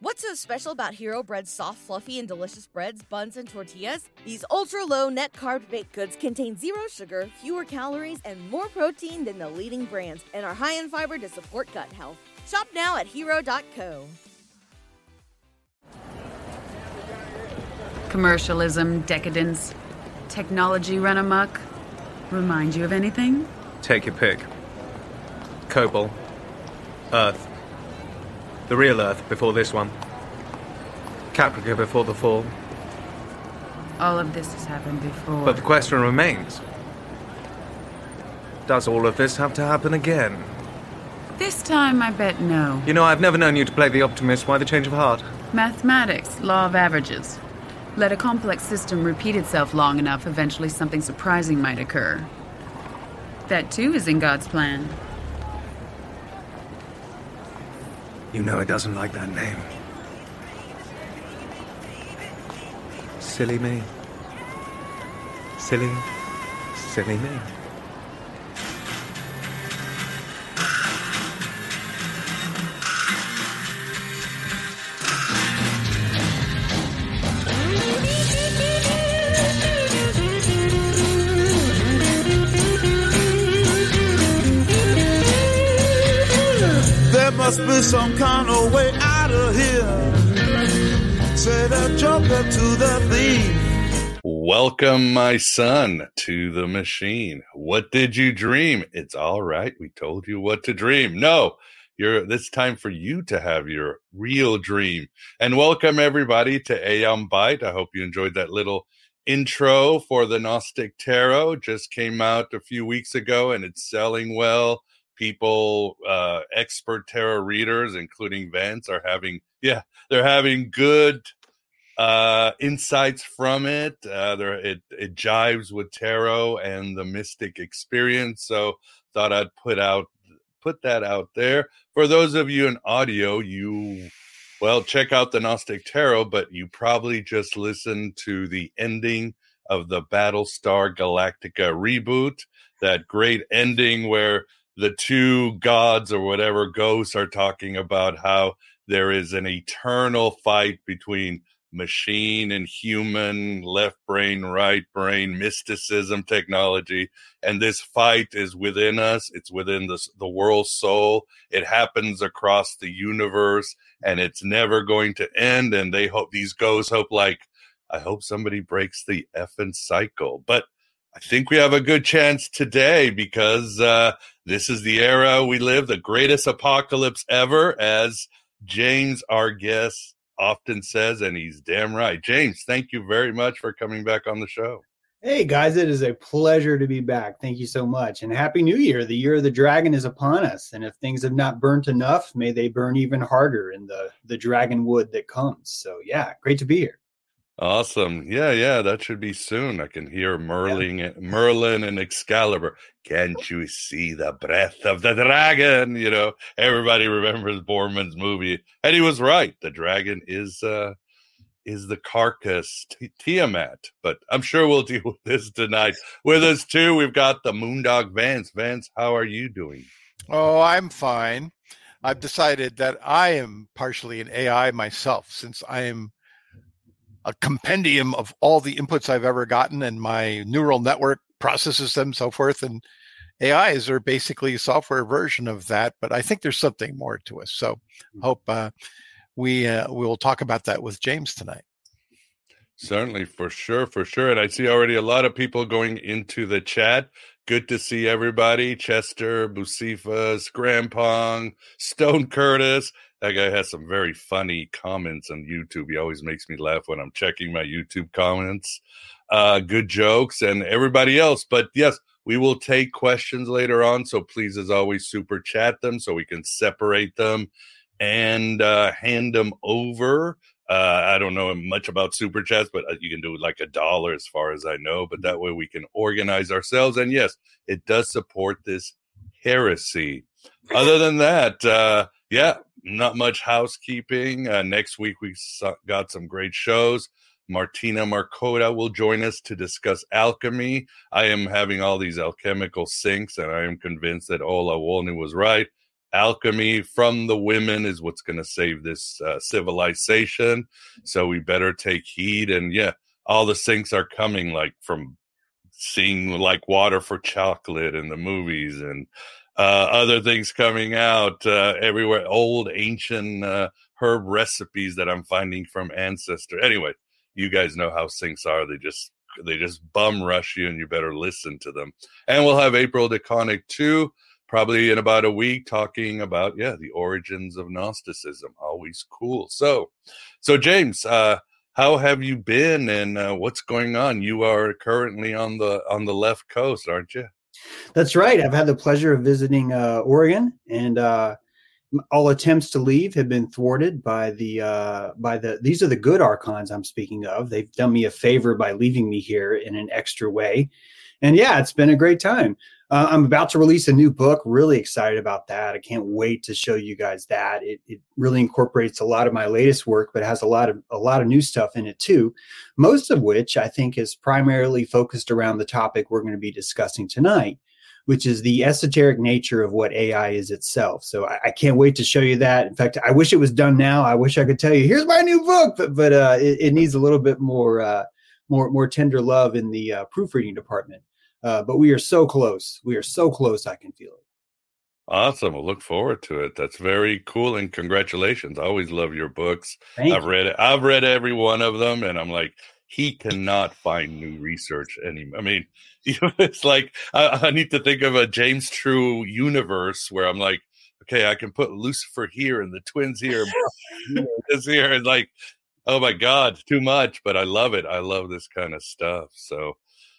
What's so special about Hero Bread's soft, fluffy, and delicious breads, buns, and tortillas? These ultra low net carb baked goods contain zero sugar, fewer calories, and more protein than the leading brands, and are high in fiber to support gut health. Shop now at hero.co. Commercialism, decadence, technology run amok. Remind you of anything? Take your pick. Kobol. Earth. The real Earth before this one. Caprica before the fall. All of this has happened before. But the question remains Does all of this have to happen again? This time, I bet no. You know, I've never known you to play the optimist. Why the change of heart? Mathematics, law of averages. Let a complex system repeat itself long enough, eventually something surprising might occur. That too is in God's plan. You know it doesn't like that name. Silly me. Silly, silly me. Must be some kind of way out of here. Say the joker to the thief. Welcome, my son, to the machine. What did you dream? It's all right. We told you what to dream. No, you're this time for you to have your real dream. And welcome everybody to Aeon Byte. I hope you enjoyed that little intro for the Gnostic Tarot. Just came out a few weeks ago and it's selling well. People, uh, expert tarot readers, including Vance, are having, yeah, they're having good uh insights from it. Uh there it it jives with tarot and the mystic experience so thought i'd put out put that out there. For those of you in audio you well check out the gnostic tarot but you probably just listened to the ending of the battlestar galactica reboot that great ending where the two gods or whatever ghosts are talking about how there is an eternal fight between machine and human, left brain, right brain, mysticism, technology. And this fight is within us. It's within the, the world soul. It happens across the universe and it's never going to end. And they hope these ghosts hope like, I hope somebody breaks the effing cycle. But I think we have a good chance today because uh, this is the era we live, the greatest apocalypse ever, as James, our guest, often says, and he's damn right. James, thank you very much for coming back on the show. Hey guys, it is a pleasure to be back. Thank you so much. And Happy New Year. The year of the dragon is upon us. And if things have not burnt enough, may they burn even harder in the, the dragon wood that comes. So, yeah, great to be here. Awesome. Yeah, yeah, that should be soon. I can hear Merlin, yeah. Merlin and Excalibur. Can't you see the breath of the dragon? You know, everybody remembers Boorman's movie, and he was right. The dragon is uh is the carcass t- Tiamat, but I'm sure we'll deal with this tonight. With us too, we've got the Moondog Vance. Vance, how are you doing? Oh, I'm fine. I've decided that I am partially an AI myself, since I am a compendium of all the inputs I've ever gotten, and my neural network processes them, so forth. And AIs are basically a software version of that, but I think there's something more to us. So, Hmm. hope uh, we uh, we will talk about that with James tonight. Certainly, for sure, for sure. And I see already a lot of people going into the chat. Good to see everybody. Chester, Bucifas, Grampong, Stone Curtis. That guy has some very funny comments on YouTube. He always makes me laugh when I'm checking my YouTube comments. Uh, good jokes and everybody else. But yes, we will take questions later on. So please, as always, super chat them so we can separate them and uh, hand them over. Uh, I don't know much about super chats, but uh, you can do like a dollar as far as I know. But that way we can organize ourselves. And yes, it does support this heresy. Other than that, uh, yeah, not much housekeeping. Uh, next week we got some great shows. Martina Marcota will join us to discuss alchemy. I am having all these alchemical syncs, and I am convinced that Ola Wolny was right. Alchemy from the women is what's going to save this uh, civilization. So we better take heed. And yeah, all the syncs are coming like from seeing like water for chocolate in the movies and uh, other things coming out uh, everywhere. Old ancient uh, herb recipes that I'm finding from ancestor. Anyway, you guys know how syncs are. They just they just bum rush you, and you better listen to them. And we'll have April DeConick too probably in about a week talking about yeah the origins of gnosticism always cool. So so james uh how have you been and uh, what's going on? You are currently on the on the left coast aren't you? That's right. I've had the pleasure of visiting uh oregon and uh all attempts to leave have been thwarted by the uh, by the these are the good archons I'm speaking of. They've done me a favor by leaving me here in an extra way, and yeah, it's been a great time. Uh, I'm about to release a new book. Really excited about that. I can't wait to show you guys that. It, it really incorporates a lot of my latest work, but has a lot of a lot of new stuff in it too. Most of which I think is primarily focused around the topic we're going to be discussing tonight, which is the esoteric nature of what AI is itself. So I, I, can't wait to show you that. In fact, I wish it was done now. I wish I could tell you, here's my new book, but but uh, it, it, needs a little bit more uh, more more tender love in the uh, proofreading department. Uh, but we are so close. We are so close. I can feel it. Awesome. We'll look forward to it. That's very cool. And congratulations. I always love your books. Thank I've you. read it. I've read every one of them. And I'm like, he cannot find new research anymore. I mean, it's like I, I need to think of a James True universe where I'm like, okay, I can put Lucifer here and the twins here, this here, and like, oh my God, too much. But I love it. I love this kind of stuff. So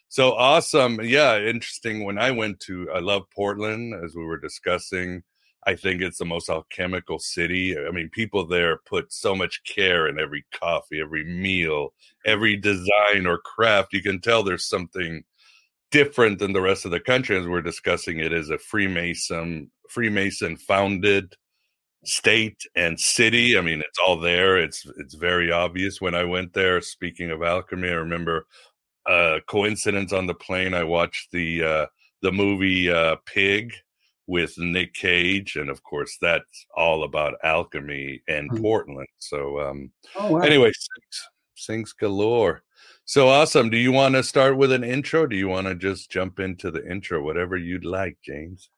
so awesome. Yeah, interesting. When I went to, I love Portland, as we were discussing. I think it's the most alchemical city. I mean, people there put so much care in every coffee, every meal, every design or craft. You can tell there's something different than the rest of the country. As we're discussing, it is a Freemason, Freemason founded state and city. I mean, it's all there. It's it's very obvious. When I went there, speaking of alchemy, I remember a coincidence on the plane. I watched the uh, the movie uh, Pig with Nick Cage, and of course, that's all about alchemy and mm-hmm. Portland. So, um, oh, wow. anyway, syncs, syncs galore. So awesome. Do you want to start with an intro? Do you want to just jump into the intro? Whatever you'd like, James.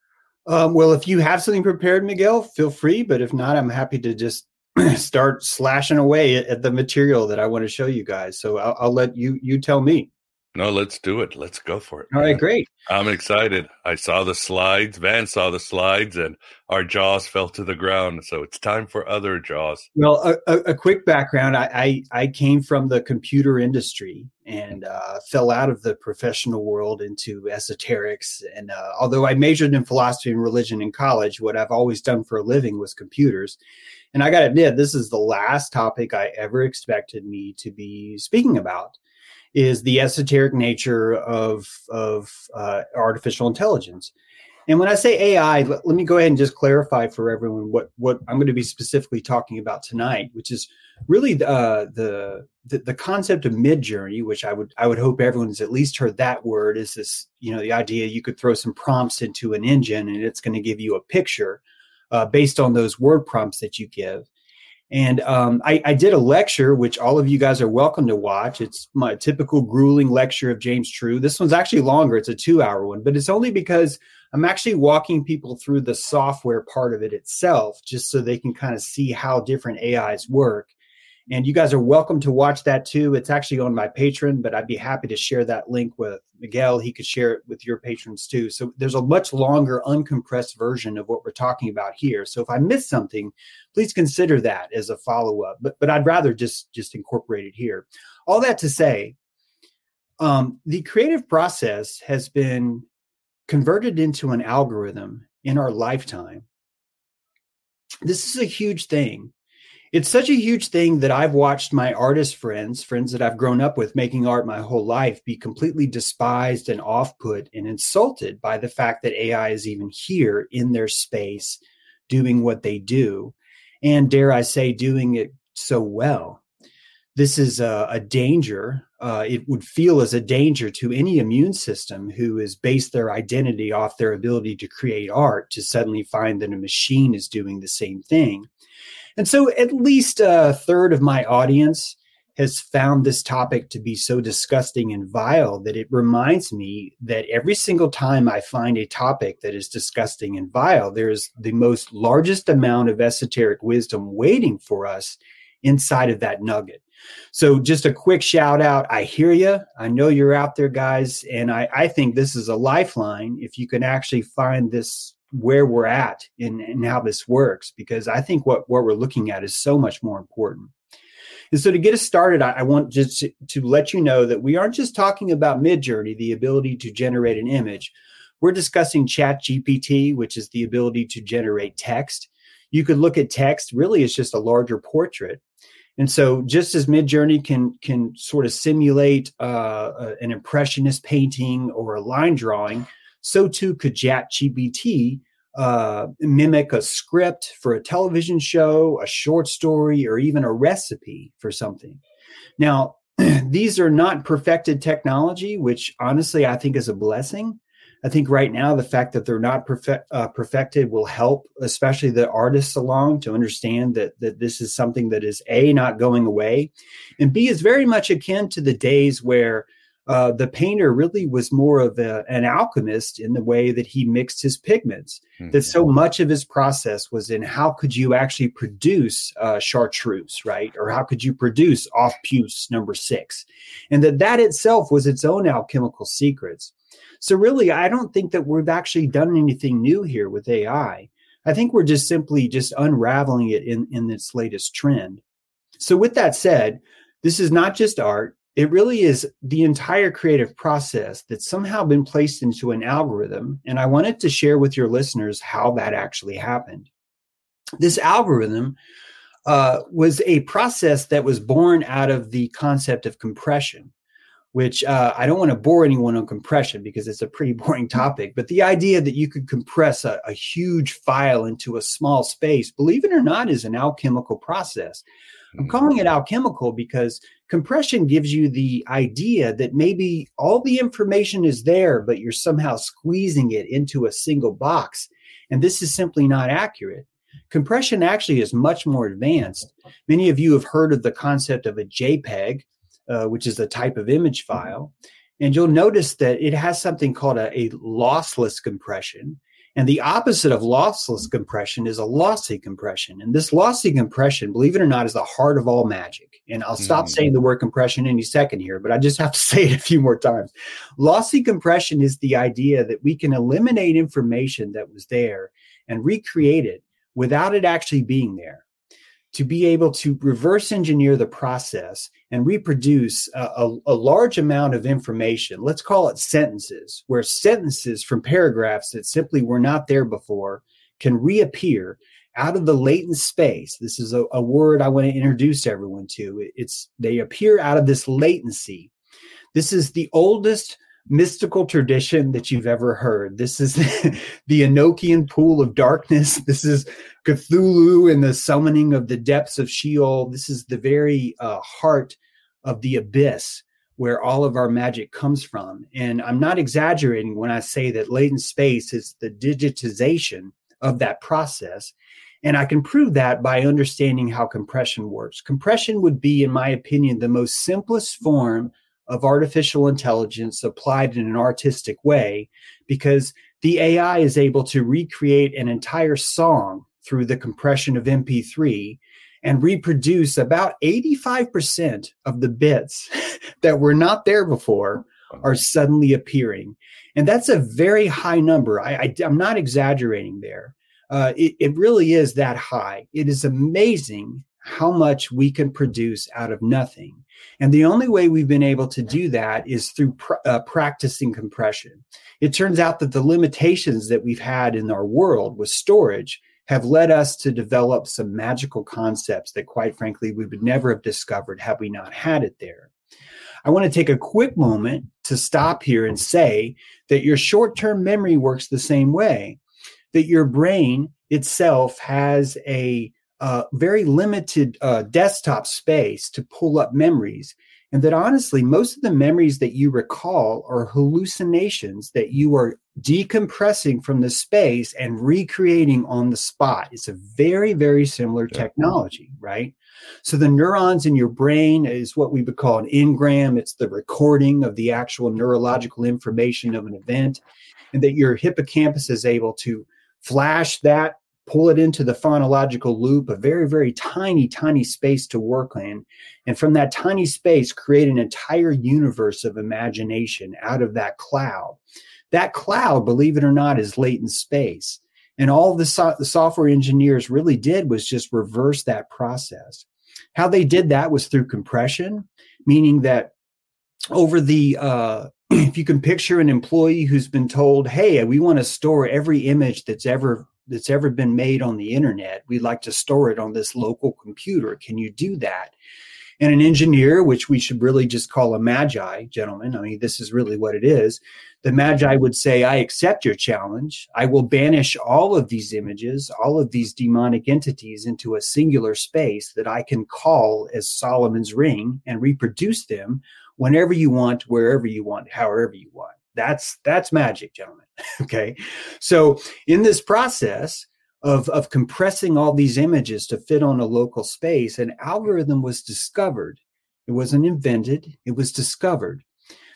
Um, well, if you have something prepared, Miguel, feel free. But if not, I'm happy to just start slashing away at the material that I want to show you guys. So I'll, I'll let you you tell me. No, let's do it. Let's go for it. All right, great. I'm excited. I saw the slides. Van saw the slides, and our jaws fell to the ground. So it's time for other jaws. Well, a, a, a quick background: I, I, I came from the computer industry and uh, fell out of the professional world into esoterics. And uh, although I majored in philosophy and religion in college, what I've always done for a living was computers. And I got to admit, this is the last topic I ever expected me to be speaking about is the esoteric nature of of uh, artificial intelligence. And when I say AI, let, let, me go ahead and just clarify for everyone what what I'm going to be specifically talking about tonight, which is really uh, the, the the concept of Midjourney, which I would I would hope everyone's at least heard that word. Is this you know the idea you could throw some prompts into an engine and it's going to give you a picture uh, based on those word prompts that you give. And um, I, I, did a lecture, which all of you guys are welcome to watch. It's my typical grueling lecture of James True. This one's actually longer, it's a two hour one, but it's only because I'm actually walking people through the software part of it itself, just so they can kind of see how different AIs work. And you guys are welcome to watch that too. It's actually on my Patreon, but I'd be happy to share that link with Miguel. He could share it with your patrons too. So there's a much longer, uncompressed version of what we're talking about here. So if I miss something, please consider that as a follow up. But but I'd rather just just incorporate it here. All that to say, um, the creative process has been converted into an algorithm in our lifetime. This is a huge thing it's such a huge thing that I've watched my artist friends, friends that I've grown up with making art my whole life, be completely despised and off put and insulted by the fact that AI is even here in their space doing what they do. And dare I say, doing it so well. This is a, a danger uh, it would feel as a danger to any immune system who has based their identity off their ability to create art to suddenly find that a machine is doing the same thing. And so, at least a third of my audience has found this topic to be so disgusting and vile that it reminds me that every single time I find a topic that is disgusting and vile, there's the most largest amount of esoteric wisdom waiting for us inside of that nugget. So, just a quick shout out. I hear you. I know you're out there, guys. And I, I think this is a lifeline if you can actually find this where we're at and, how this works, because I think what, what we're looking at is so much more important. And so to get us started, I, I want just to, to, let you know that we aren't just talking about Midjourney, the ability to generate an image. We're discussing Chat GPT, which is the ability to generate text. You could look at text, really, it's just a larger portrait. And so, just as Midjourney can can sort of simulate uh, an impressionist painting or a line drawing, so too could ChatGPT uh, mimic a script for a television show, a short story, or even a recipe for something. Now, these are not perfected technology, which honestly I think is a blessing. I think right now the fact that they're not perfect, uh, perfected will help, especially the artists along, to understand that that this is something that is a not going away, and b is very much akin to the days where uh, the painter really was more of a, an alchemist in the way that he mixed his pigments. Mm-hmm. That so much of his process was in how could you actually produce uh, chartreuse, right? Or how could you produce off puce number six? And that that itself was its own alchemical secrets. So really, I don't think that we've actually done anything new here with AI. I think we're just simply just unraveling it in, in its latest trend. So with that said, this is not just art. It really is the entire creative process that's somehow been placed into an algorithm. And I wanted to share with your listeners how that actually happened. This algorithm uh, was a process that was born out of the concept of compression which uh, I don't want to bore anyone on compression because it's a pretty boring topic. But the idea that you could compress a, a, huge file into a small space, believe it or not, is an alchemical process. I'm mm-hmm. calling it alchemical because compression gives you the idea that maybe all the information is there, but you're somehow squeezing it into a single box. And this is simply not accurate. Compression actually is much more advanced. Many of you have heard of the concept of a JPEG, uh, which is a type of image mm-hmm. file. And you'll notice that it has something called a, a lossless compression. And the opposite of lossless compression is a lossy compression. And this lossy compression, believe it or not, is the heart of all magic. And I'll stop mm. saying the word compression any second here, but I just have to say it a few more times. Lossy compression is the idea that we can eliminate information that was there and recreate it without it actually being there to be able to reverse engineer the process and reproduce a, a, a, large amount of information. Let's call it sentences, where sentences from paragraphs that simply were not there before can reappear out of the latent space. This is a, a word I want to introduce everyone to. It's they appear out of this latency. This is the oldest mystical tradition that you've ever heard. This is the Enochian pool of darkness. This is Cthulhu and the summoning of the depths of Sheol. This is the very uh, heart of the abyss where all of our magic comes from. And I'm not exaggerating when I say that latent space is the digitization of that process. And I can prove that by understanding how compression works. Compression would be, in my opinion, the most simplest form of artificial intelligence applied in an artistic way because the AI is able to recreate an entire song through the compression of MP3 and reproduce about 85% of the bits that were not there before are suddenly appearing. And that's a very high number. I, am not exaggerating there. Uh, it, it really is that high. It is amazing how much we can produce out of nothing. And the only way we've been able to do that is through pr- uh, practicing compression. It turns out that the limitations that we've had in our world with storage have led us to develop some magical concepts that, quite frankly, we would never have discovered had we not had it there. I want to take a quick moment to stop here and say that your short term memory works the same way, that your brain itself has a uh, very limited uh, desktop space to pull up memories. And that honestly, most of the memories that you recall are hallucinations that you are decompressing from the space and recreating on the spot. It's a very, very similar yeah. technology, right? So the neurons in your brain is what we would call an engram. It's the recording of the actual neurological information of an event, and that your hippocampus is able to flash that pull it into the phonological loop, a very, very tiny, tiny space to work in. And from that tiny space, create an entire universe of imagination out of that cloud. That cloud, believe it or not, is latent space. And all the, so- the software engineers really did was just reverse that process. How they did that was through compression, meaning that over the uh, if you can picture an employee who's been told, "Hey, we want to store every image that's ever that's ever been made on the internet. We'd like to store it on this local computer. Can you do that? And an engineer, which we should really just call a magi, gentlemen, I mean, this is really what it is. The magi would say, I accept your challenge. I will banish all of these images, all of these demonic entities into a singular space that I can call as Solomon's ring and reproduce them whenever you want, wherever you want, however you want. That's that's magic, gentlemen. okay. So in this process of, of compressing all these images to fit on a local space, an algorithm was discovered. It wasn't invented, it was discovered.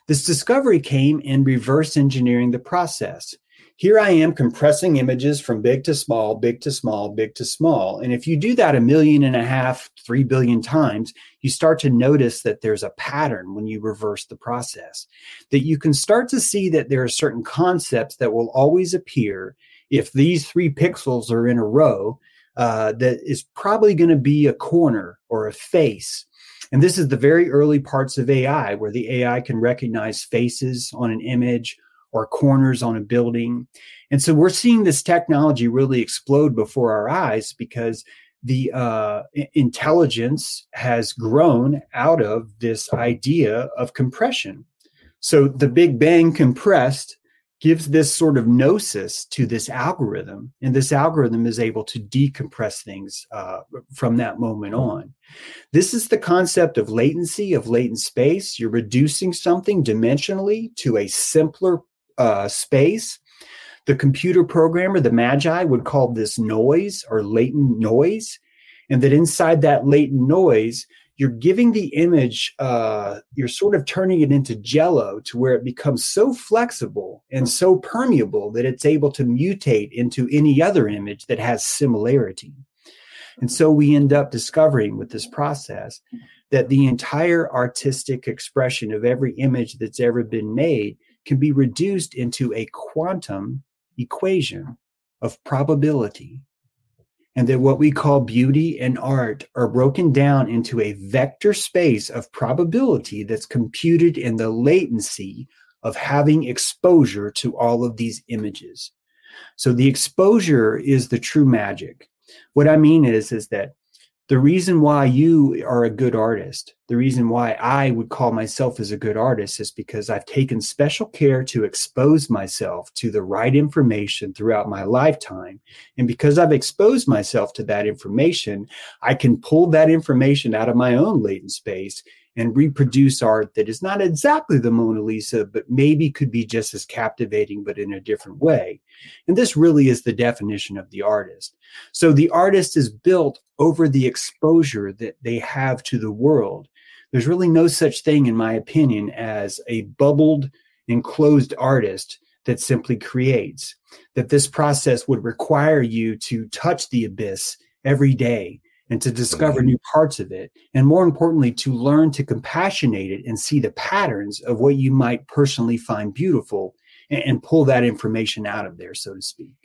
This discovery came in reverse engineering the process. Here I am compressing images from big to small, big to small, big to small. And if you do that a million and a half, three billion times, you start to notice that there's a pattern when you reverse the process. That you can start to see that there are certain concepts that will always appear if these three pixels are in a row. Uh, that is probably going to be a corner or a face. And this is the very early parts of AI where the AI can recognize faces on an image or corners on a building. And so we're seeing this technology really explode before our eyes because the uh, intelligence has grown out of this idea of compression. So the Big Bang compressed gives this sort of gnosis to this algorithm, and this algorithm is able to decompress things uh, from that moment on. This is the concept of latency, of latent space. You're reducing something dimensionally to a simpler uh, space. The computer programmer, the Magi, would call this noise or latent noise. And that inside that latent noise, you're giving the image, uh, you're sort of turning it into jello to where it becomes so flexible and so permeable that it's able to mutate into any other image that has similarity. And so we end up discovering with this process that the entire artistic expression of every image that's ever been made can be reduced into a quantum equation of probability. And that what we call beauty and art are broken down into a vector space of probability that's computed in the latency of having exposure to all of these images. So the exposure is the true magic. What I mean is, is that the reason why you are a good artist, the reason why I would call myself as a good artist is because I've taken special care to expose myself to the right information throughout my lifetime. And because I've exposed myself to that information, I can pull that information out of my own latent space and reproduce art that is not exactly the Mona Lisa, but maybe could be just as captivating, but in a different way. And this really is the definition of the artist. So the artist is built over the exposure that they have to the world. There's really no such thing, in my opinion, as a bubbled, enclosed artist that simply creates. That this process would require you to touch the abyss every day and to discover new parts of it. And more importantly, to learn to compassionate it and see the patterns of what you might personally find beautiful and, and pull that information out of there, so to speak.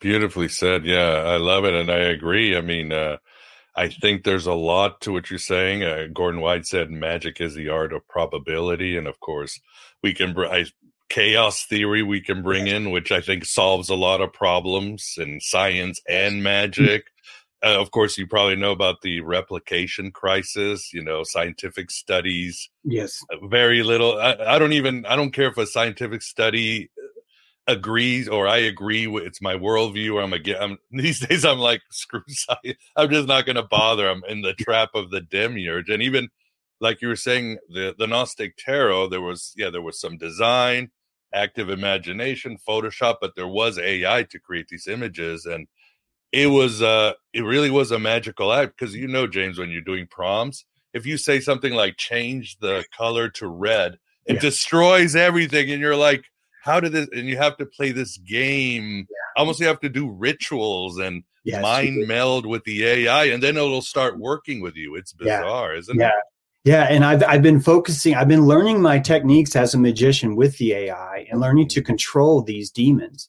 Beautifully said. Yeah, I love it. And I agree. I mean, uh, I think there's a lot to what you're saying. Uh, Gordon White said magic is the art of probability. And of course, we can, br- I, chaos theory we can bring in, which I think solves a lot of problems in science and magic uh, of course, you probably know about the replication crisis. You know, scientific studies. Yes. Uh, very little. I, I, don't even. I don't care if a scientific study agrees or I agree with. It's my worldview. Or I'm again. I'm, these days. I'm like screw science. I'm just not going to bother. I'm in the trap of the demiurge. And even like you were saying, the the Gnostic Tarot, there was yeah, there was some design, active imagination, Photoshop, but there was AI to create these images, and it was uh, it really was a magical act because you know, James, when you're doing prompts, if you say something like change the color to red, it Yeah. destroys everything, and you're like, how did this? And you have to play this game. Almost, you have to do rituals and Yes, mind meld with the AI, and then it'll start working with you. It's Yeah. bizarre, isn't Yeah. it? Yeah, and I've I've been focusing. I've been learning my techniques as a magician with the AI and learning to control these demons.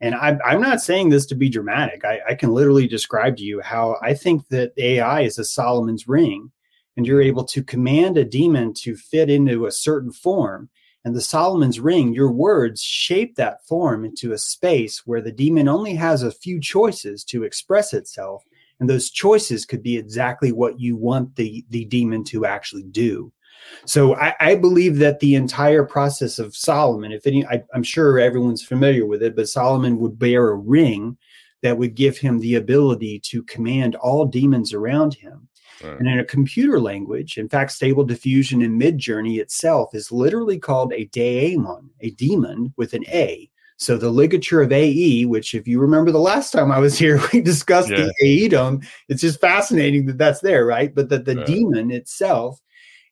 And I'm I'm not saying this to be dramatic. I, I can literally describe to you how I think that AI is a Solomon's ring, and you're able to command a demon to fit into a certain form. And the Solomon's ring, your words shape that form into a space where the demon only has a few choices to express itself and those choices could be exactly what you want the the demon to actually do so i, I believe that the entire process of solomon if any I, i'm sure everyone's familiar with it but solomon would bear a ring that would give him the ability to command all demons around him Right. and in a computer language in fact stable diffusion in midjourney itself is literally called a daemon a demon with an a so the ligature of AE, which if you remember the last time I was here, we discussed Yeah. the AEDOM. It's just fascinating that that's there, right? But that the Right. demon itself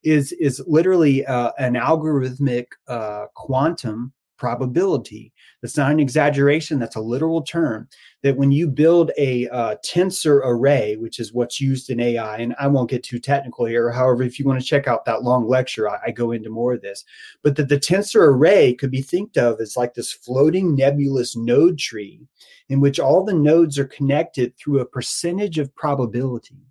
is is literally uh, an algorithmic uh, quantum probability. That's not an exaggeration. That's a literal term. That when you build a uh, tensor array, which is what's used in AI, and I won't get too technical here. However, if you want to check out that long lecture, I, I go into more of this but that the tensor array could be think of as like this floating nebulous node tree in which all the nodes are connected through a percentage of probability.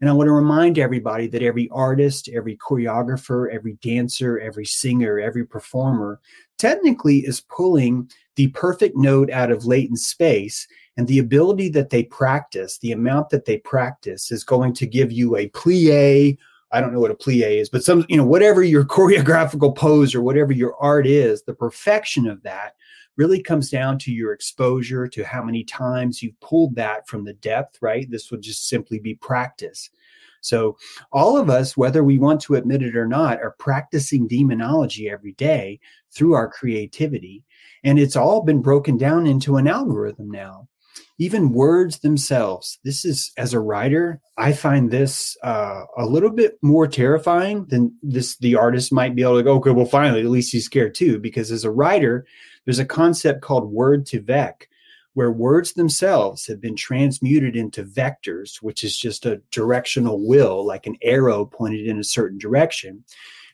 And I want to remind everybody that every artist, every choreographer, every dancer, every singer, every performer technically is pulling the perfect note out of latent space. And the ability that they practice, the amount that they practice, is going to give you a plie I don't know what a plie is, but some, you know, whatever your choreographical pose or whatever your art is, the perfection of that really comes down to your exposure, to how many times you've pulled that from the depth, right? This would just simply be practice. So, all of us, whether we want to admit it or not, are practicing demonology every day through our creativity. And it's all been broken down into an algorithm now even words themselves this is as a writer i find this uh, a little bit more terrifying than this the artist might be able to go okay well finally at least he's scared too. Because as a writer there's a concept called word2vec where words themselves have been transmuted into vectors which is just a directional will like an arrow pointed in a certain direction.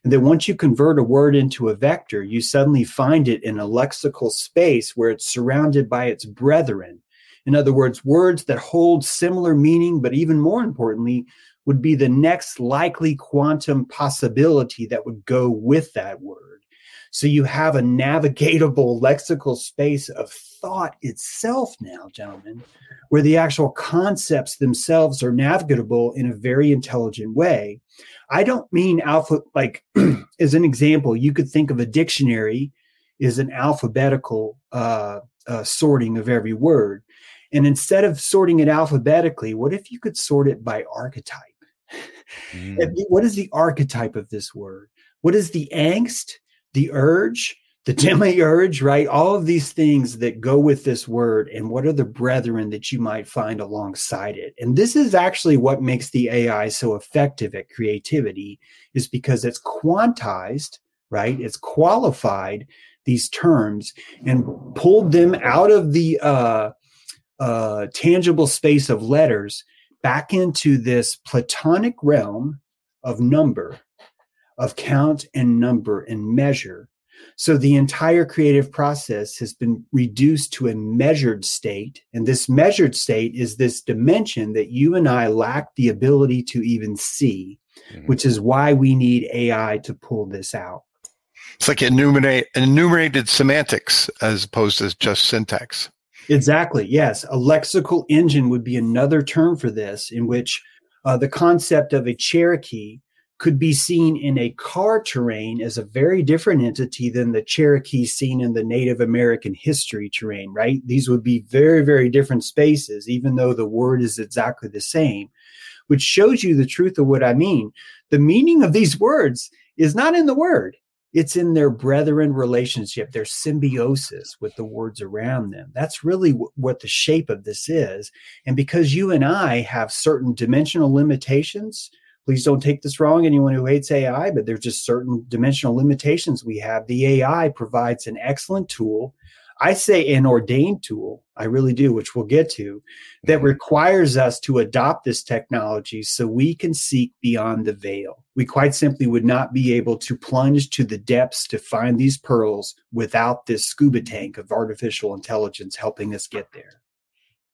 And then once you convert a word into a vector you suddenly find it in a lexical space where it's surrounded by its brethren in other words, words that hold similar meaning, but even more importantly, would be the next likely quantum possibility that would go with that word. So you have a navigatable lexical space of thought itself now, gentlemen, where the actual concepts themselves are navigable in a very intelligent way. I don't mean alpha, like as an example, you could think of a dictionary is an alphabetical uh, uh, sorting of every word. And instead of sorting it alphabetically, what if you could sort it by archetype? Mm. What is the archetype of this word? What is the angst, the urge, the demiurge, right? All of these things that go with this word, and what are the brethren that you might find alongside it? And this is actually what makes the AI so effective at creativity, is because it's quantized, right? It's qualified these terms and pulled them out of the uh, uh, tangible space of letters back into this platonic realm of number, of count and number and measure. So the entire creative process has been reduced to a measured state. And this measured state is this dimension that you and I lack the ability to even see, Mhm. which is why we need AI to pull this out. It's like enumerate enumerated semantics as opposed to just syntax. Exactly. Yes. A lexical engine would be another term for this, in which uh, the concept of a Cherokee could be seen in a car terrain as a very different entity than the Cherokee seen in the Native American history terrain, right? These would be very, very different spaces, even though the word is exactly the same. which shows you the truth of what I mean. The meaning of these words is not in the word. It's in their brethren relationship, their symbiosis with the words around them. That's really w- what the shape of this is. And because you and I have certain dimensional limitations, please don't take this wrong, anyone who hates AI, but there's just certain dimensional limitations we have. The AI provides an excellent tool I say an ordained tool, I really do, which we'll get to, that mm-hmm. requires us to adopt this technology so we can seek beyond the veil. We quite simply would not be able to plunge to the depths to find these pearls without this scuba tank of artificial intelligence helping us get there.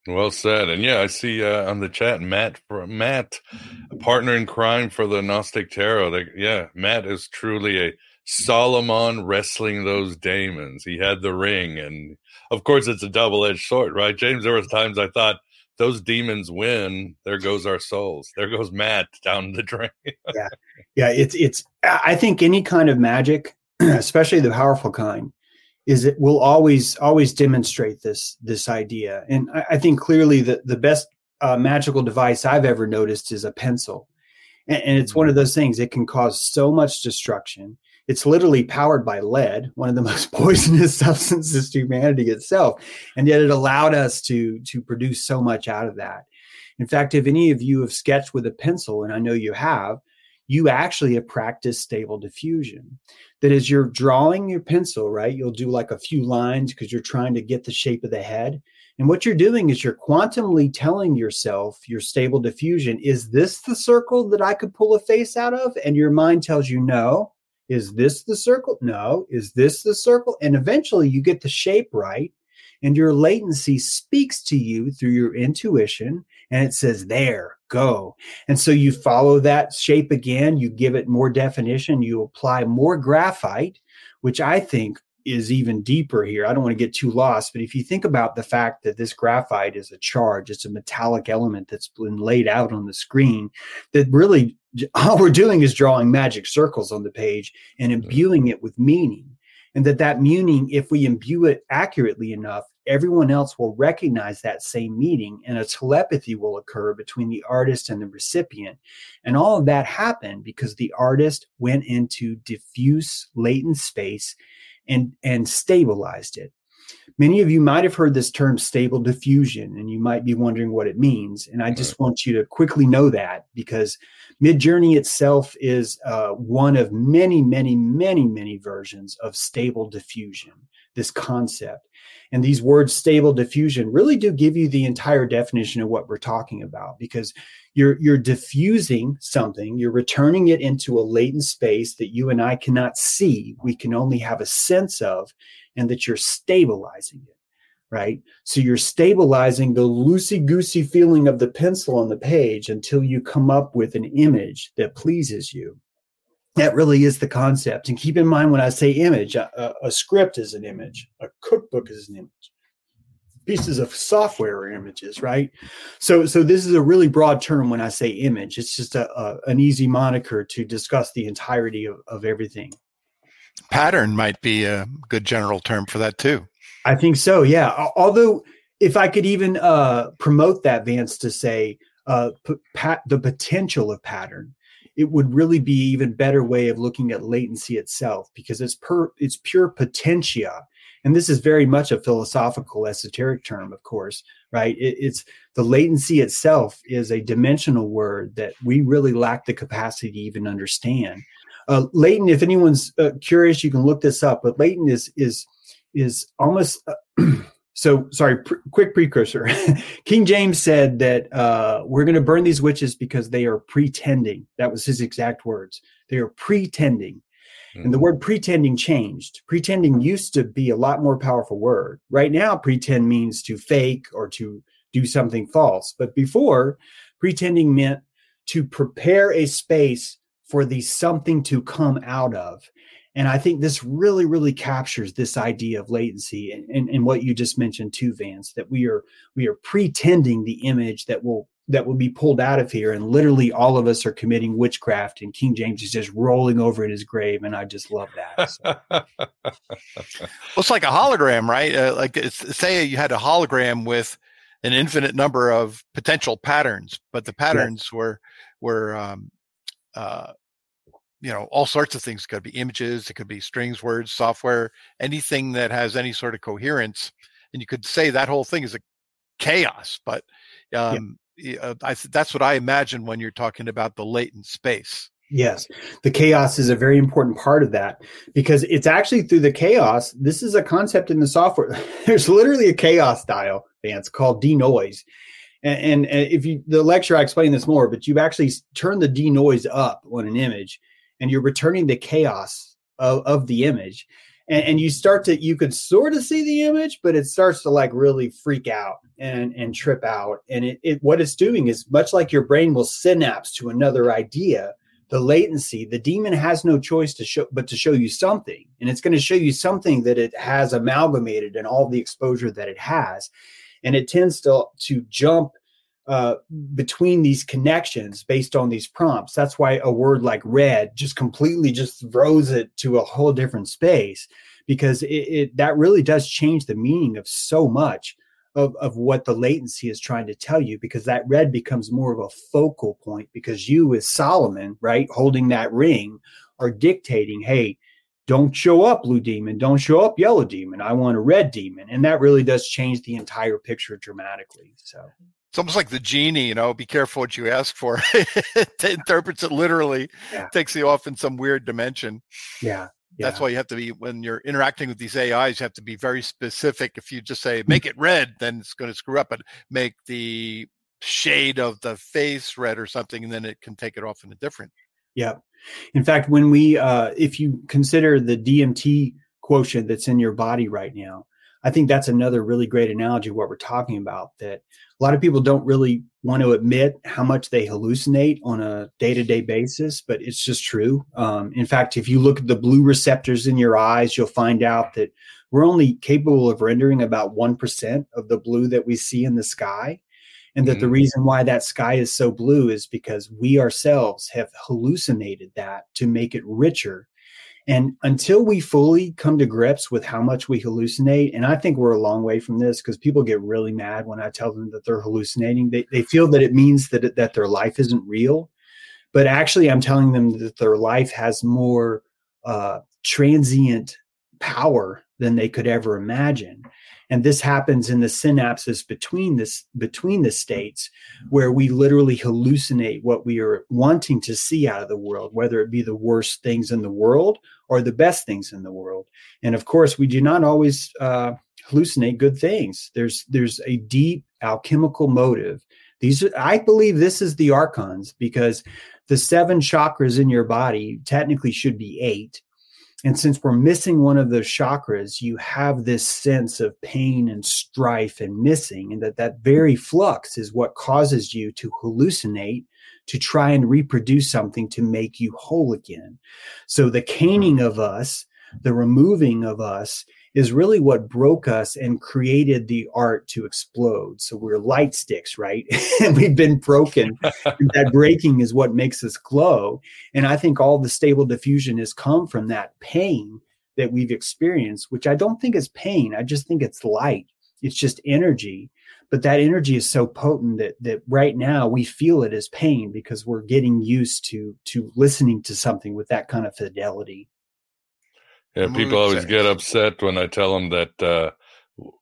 Well said. And yeah, I see uh, on the chat Matt Matt, a partner in crime for the Gnostic Tarot. They, yeah, Matt is truly a Solomon wrestling those demons. He had the ring, and of course, it's a double edged sword, right, James? There was times I thought those demons win. There goes our souls. There goes Matt down the drain. yeah, yeah. It's it's. I think any kind of magic, especially the powerful kind, is it will always always demonstrate this this idea. And I, I think clearly that the best uh, magical device I've ever noticed is a pencil. And, and it's one of mm-hmm. those things. It can cause so much destruction it's literally powered by lead, one of the most poisonous substances to humanity itself. And yet it allowed us to, to produce so much out of that. In fact, if any of you have sketched with a pencil, and I know you have, you actually have practiced stable diffusion. That as you're drawing your pencil, right, you'll do like a few lines because you're trying to get the shape of the head. And what you're doing is you're quantumly telling yourself your stable diffusion, is this the circle that I could pull a face out of? And your mind tells you no. Is this the circle? No. Is this the circle? And eventually you get the shape right, and your latency speaks to you through your intuition, and it says, There, go. And so you follow that shape again, you give it more definition, you apply more graphite, which I think is even deeper here. I don't want to get too lost, but if you think about the fact that this graphite is a charge, it's a metallic element that's been laid out on the screen that really all we're doing is drawing magic circles on the page and mm-hmm. imbuing it with meaning. And that that meaning, if we imbue it accurately enough, everyone else will recognize that same meaning and a telepathy will occur between the artist and the recipient. And all of that happened because the artist went into diffuse latent space and, and stabilized it. Many of you might have heard this term stable diffusion, and you might be wondering what it means. And I just want you to quickly know that because Midjourney itself is uh, one of many, many, many, many versions of stable diffusion, this concept. And these words stable diffusion really do give you the entire definition of what we're talking about because you're you're diffusing something, you're returning it into a latent space that you and I cannot see, we can only have a sense of, and that you're stabilizing it right? So you're stabilizing the loosey goosey feeling of the pencil on the page until you come up with an image that pleases you. That really is the concept. And keep in mind when I say image, a, a script is an image, a cookbook is an image. Pieces of software are images, right? So, so this is a really broad term when I say image. It's just a, a an easy moniker to discuss the entirety of, of everything. Pattern might be a good general term for that too. I think so. Yeah. Although, if I could even uh, promote that, Vance, to say uh, p- pat- the potential of pattern, it would really be even better way of looking at latency itself because it's per it's pure potentia, and this is very much a philosophical, esoteric term, of course, right? It, it's the latency itself is a dimensional word that we really lack the capacity to even understand. Uh, latent, if anyone's uh, curious, you can look this up. But latent is is is almost uh, so sorry quick precursor. King james said that uh, we're going to burn these witches because they are pretending. That was his exact words. They are pretending. Mm-hmm. and the mm-hmm. word pretending changed. Pretending used to be a lot more powerful word. Right now pretend means to fake or to do something false. But before pretending meant to prepare a space for the something to come out of and I think this really, really captures this idea of latency and, and, and, what you just mentioned too, Vance, that we are we are pretending the image that will that will be pulled out of here. And literally all of us are committing witchcraft and King James is just rolling over in his grave. And I just love that. So. well, it's like a hologram, right? Uh, like say you had a hologram with an infinite number of potential patterns, but the patterns were were um, uh, you know all sorts of things. It could be images, it could be strings, words, software, anything that has any sort of coherence, and you could say that whole thing is a chaos. But um, yeah. I, that's what I imagine when you're talking about the latent space. Yes, the chaos is a very important part of that because it's actually through the chaos. This is a concept in the software. There's literally a chaos dial, Vance, called denoise. And, and, and if you, the lecture, I explain this more, but you've actually turned the denoise up on an image and you're returning the chaos of, of the image. And, and you start to, you can sort of see the image, but it starts to like really freak out and, and trip out. And it, it, what it's doing is much like your brain will synapse to another idea the latency the demon has no choice to show but to show you something and it's going to show you something that it has amalgamated and all the exposure that it has and it tends to to jump uh, between these connections based on these prompts. That's why a word like red just completely just throws it to a whole different space because it, it that really does change the meaning of so much of, of what the latency is trying to tell you because that red becomes more of a focal point because you as solomon right holding that ring are dictating hey don't show up blue demon. Don't show up yellow demon. I want a red demon. And that really does change the entire picture dramatically so it's almost like the genie, you know, be careful what you ask for. it interprets it literally, yeah. takes you off in some weird dimension. Yeah. That's why you have to be when you're interacting with these AIs, you have to be very specific. If you just say make it red, then it's going to screw up. But make the shade of the face red or something, and then it can take it off in a different. Yeah. In fact, when we, uh, if you consider the DMT quotient that's in your body right now, I think that's another really great analogy of what we're talking about. That a lot of people don't really want to admit how much they hallucinate on a day-to-day basis but it's just true um, in fact if you look at the blue receptors in your eyes you'll find out that we're only capable of rendering about 1% of the blue that we see in the sky and that mm-hmm. the reason why that sky is so blue is because we ourselves have hallucinated that to make it richer and until we fully come to grips with how much we hallucinate, and I think we're a long way from this because people get really mad when I tell them that they're hallucinating. They, they feel that it means that, that their life isn't real. But actually, I'm telling them that their life has more uh, transient power than they could ever imagine and this happens in the synapses between this between the states where we literally hallucinate what we are wanting to see out of the world whether it be the worst things in the world or the best things in the world. And of course we do not always uh, hallucinate good things. There's there's a deep alchemical motive. These are, i believe this is the archons because the seven chakras in your body technically should be eight and since we're missing one of those chakras, you have this sense of pain and strife and missing, and that that very flux is what causes you to hallucinate, to try and reproduce something to make you whole again. So the caning of us, the removing of us, is really what broke us and created the art to explode. So we're light sticks, right? and we've been broken. that breaking is what makes us glow. And I think all the stable diffusion has come from that pain that we've experienced, which I don't think is pain. I just think it's light. It's just energy. But that energy is so potent that that right now we feel it as pain because we're getting used to to listening to something with that kind of fidelity. Yeah, people always get upset when I tell them that uh,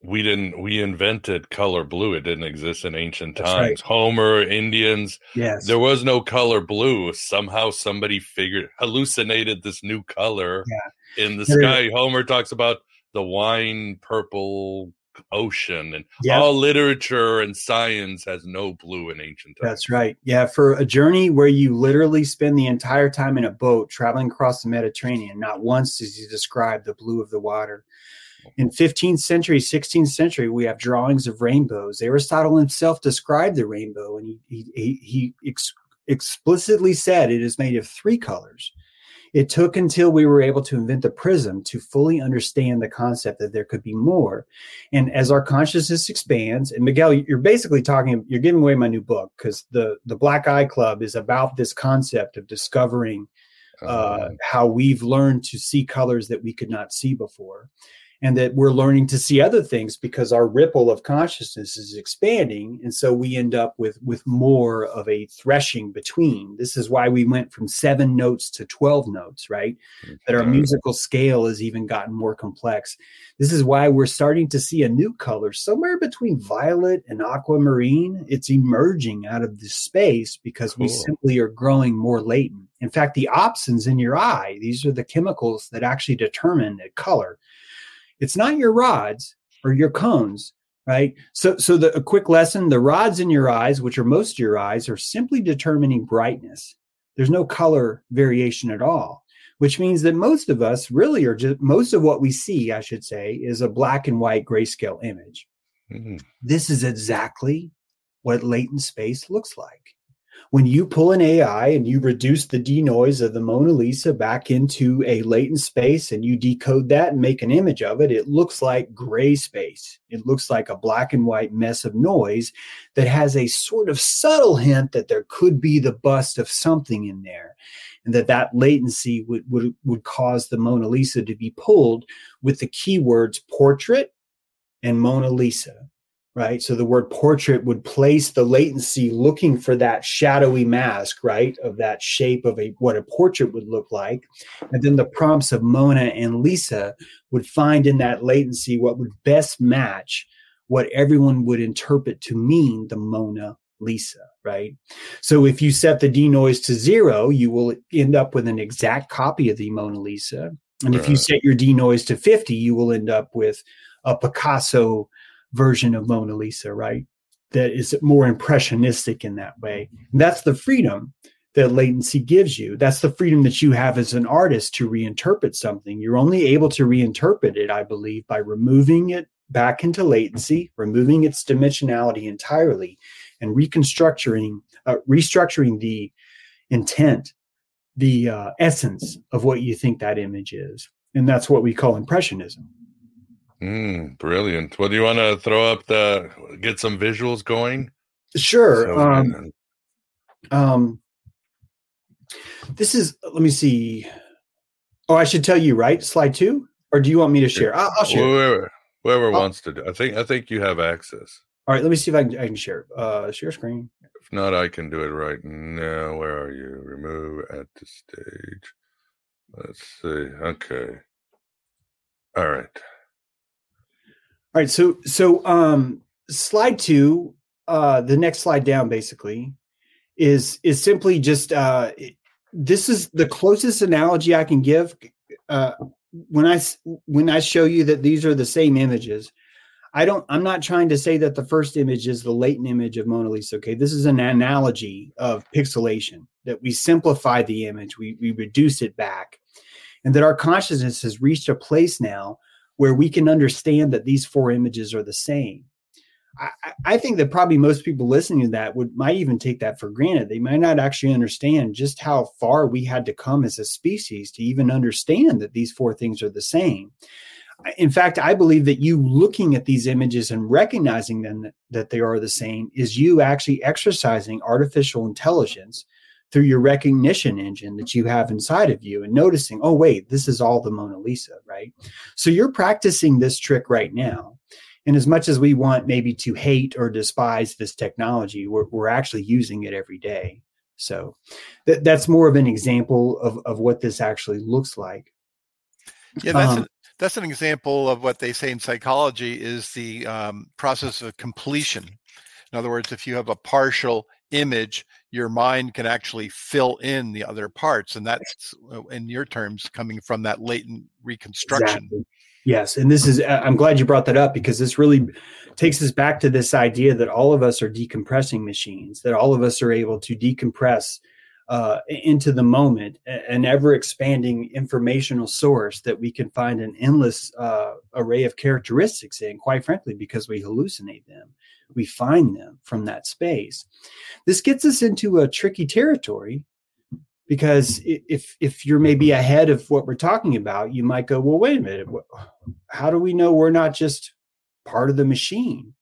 we didn't we invented color blue. It didn't exist in ancient That's times. Right. Homer, Indians. Yes. There was no color blue. Somehow somebody figured hallucinated this new color yeah. in the sky. Homer talks about the wine purple ocean and yep. all literature and science has no blue in ancient times. That's right. Yeah, for a journey where you literally spend the entire time in a boat traveling across the Mediterranean, not once does he describe the blue of the water. In 15th century, 16th century, we have drawings of rainbows. Aristotle himself described the rainbow, and he he he, he ex- explicitly said it is made of three colors it took until we were able to invent the prism to fully understand the concept that there could be more. And as our consciousness expands, and Miguel, you're basically talking, you're giving away my new book because the the Black Eye Club is about this concept of discovering uh, uh, how we've learned to see colors that we could not see before. And that we're learning to see other things because our ripple of consciousness is expanding. And so we end up with with more of a threshing between. This is why we went from 7 notes to 12 notes right? That our musical scale has even gotten more complex. This is why we're starting to see a new color somewhere between violet and aquamarine. It's emerging out of this space because we simply are growing more latent. In fact the opsins in your eye these are the chemicals that actually determine the color it's not your rods or your cones right? So so the a quick lesson the rods in your eyes which are most of your eyes are simply determining brightness. There's no color variation at all which means that most of us really are just most of what we see i should say is a black and white grayscale image. Mm, this is exactly what latent space looks like. When you pull an AI and you reduce the denoise of the Mona Lisa back into a latent space and you decode that and make an image of it, it looks like gray space. It looks like a black and white mess of noise that has a sort of subtle hint that there could be the bust of something in there. And that that latency would, would, would cause the Mona Lisa to be pulled with the keywords portrait and Mona Lisa, right? So the word portrait would place the latency looking for that shadowy mask, right, of that shape of a what a portrait would look like. And then the prompts of Mona and Lisa would find in that latency what would best match what everyone would interpret to mean the Mona Lisa, right? So if you set the denoise to zero, you will end up with an exact copy of the Mona Lisa. And if you set your denoise to 50, you will end up with a Picasso version of Mona Lisa, right? That is more impressionistic in that way. And that's the freedom that latency gives you. That's the freedom that you have as an artist to reinterpret something. You're only able to reinterpret it, I believe, by removing it back into latency, removing its dimensionality entirely, and reconstructuring, uh, restructuring the intent, the uh, essence of what you think that image is. And that's what we call impressionism. Mm, brilliant. Well, do you want to throw up the get some visuals going? Sure. So, um, um, this is, let me see. Oh, I should tell you, right? Slide two? Or do you want me to share? I'll, I'll share. whoever whoever I'll- wants to do. I think I think you have access. All right, let me see if I can, I can share. Uh, share screen. If not, I can do it right now. Where are you? Remove at the stage. Let's see. Okay. All right. All right, so so um slide two, uh the next slide down basically is is simply just uh this is the closest analogy I can give uh when I when I show you that these are the same images. I don't I'm not trying to say that the first image is the latent image of Mona Lisa, okay? This is an analogy of pixelation that we simplify the image, we we reduce it back. And that our consciousness has reached a place now where we can understand that these four images are the same. I, I- think that probably most people listening to that would might even take that for granted. They might not actually understand just how far we had to come as a species to even understand that these four things are the same. In fact, I believe that you looking at these images and recognizing them that, that they are the same is you actually exercising artificial intelligence through your recognition engine that you have inside of you and noticing, oh, wait, this is all the Mona Lisa, right? So you're practicing this trick right now. And as much as we want maybe to hate or despise this technology, we're, we're actually using it every day. So that that's more of an example of, of what this actually looks like. Yeah, that's Um, an, that's an example of what they say in psychology is the um, process of completion. In other words, if you have a partial image, your mind can actually fill in the other parts, and that's, uh, in your terms, coming from that latent reconstruction. Exactly. Yes, and this is i'm glad you brought that up because this really takes us back to this idea that all of us are decompressing machines, that all of us are able to decompress uh, into the moment, an ever expanding informational source that we can find an endless uh, array of characteristics in, quite frankly, because we hallucinate them. We find them from that space. This gets us into a tricky territory because if if you're maybe ahead of what we're talking about, you might go, well, wait a minute, how do we know we're not just part of the machine?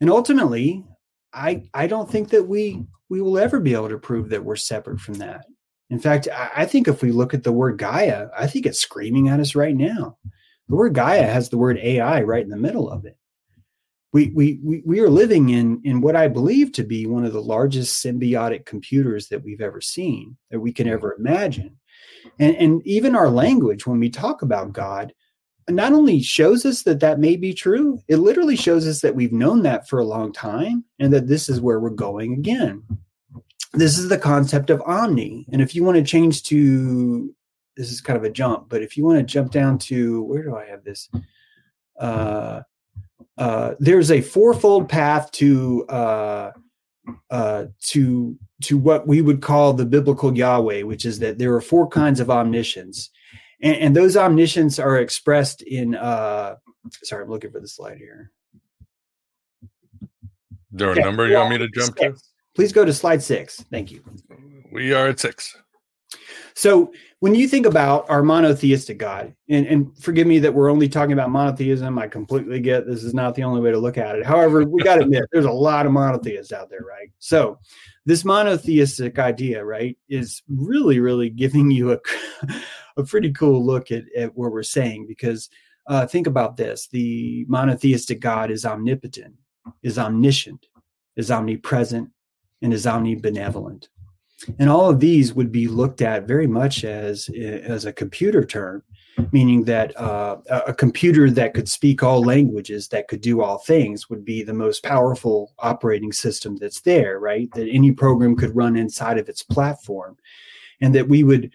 And ultimately, I I don't think that we we will ever be able to prove that we're separate from that. In fact, I, I think if we look at the word Gaia, I think it's screaming at us right now. The word Gaia has the word AI right in the middle of it. We, we, we, we are living in, in what I believe to be one of the largest symbiotic computers that we've ever seen, that we can ever imagine. And, and even our language, when we talk about God, not only shows us that that may be true, it literally shows us that we've known that for a long time and that this is where we're going again. This is the concept of omni. And if you want to change to this is kind of a jump, but if you want to jump down to where do I have this? Uh, uh, there's a fourfold path to uh, uh, to to what we would call the biblical Yahweh, which is that there are four kinds of omniscience, and, and those omniscience are expressed in. Uh, sorry, I'm looking for the slide here. There are a yeah, number you want me to jump six. to? Please go to slide six. Thank you. We are at six. So when you think about our monotheistic God, and, and forgive me that we're only talking about monotheism, I completely get this is not the only way to look at it. However, we got to admit there's a lot of monotheists out there, right? So this monotheistic idea, right, is really, really giving you a, a pretty cool look at, at what we're saying because uh, think about this the monotheistic God is omnipotent, is omniscient, is omnipresent, and is omnibenevolent. And all of these would be looked at very much as as a computer term meaning that uh, a computer that could speak all languages that could do all things would be the most powerful operating system that's there right? That any program could run inside of its platform and that we would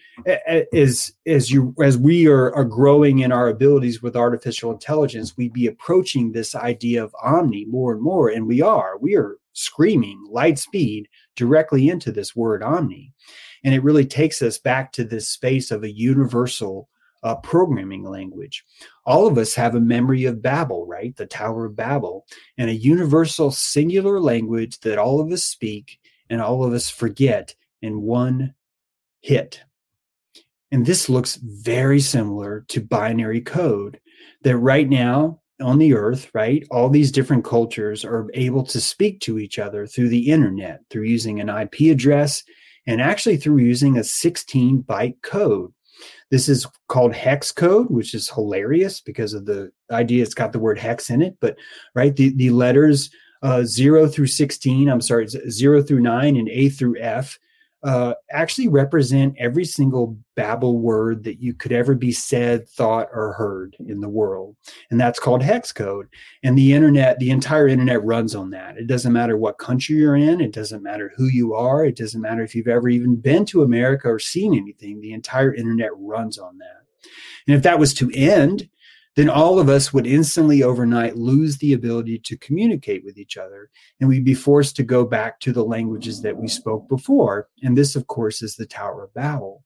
as as you as we are, are growing in our abilities with artificial intelligence we'd be approaching this idea of omni more and more and we are we are screaming light speed directly into this word omni. And it really takes us back to this space of a universal uh, programming language. All of us have a memory of Babel, right? The Tower of Babel, and a universal singular language that all of us speak and all of us forget in one hit. And this looks very similar to binary code that right now on the earth, right? All these different cultures are able to speak to each other through the internet, through using an IP address, and actually through using a 16 byte code. This is called hex code, which is hilarious because of the idea it's got the word hex in it. But, right, the, the letters uh, 0 through 16, I'm sorry, 0 through 9 and A through F uh, actually represent every single Babel word that you could ever be said, thought, or heard in the world. And that's called hex code. And the internet, the entire internet runs on that. It doesn't matter what country you're in, it doesn't matter who you are, it doesn't matter if you've ever even been to America or seen anything. The entire internet runs on that. And if that was to end, then all of us would instantly overnight lose the ability to communicate with each other and we'd be forced to go back to the languages that we spoke before. And this, of course, is the Tower of Babel.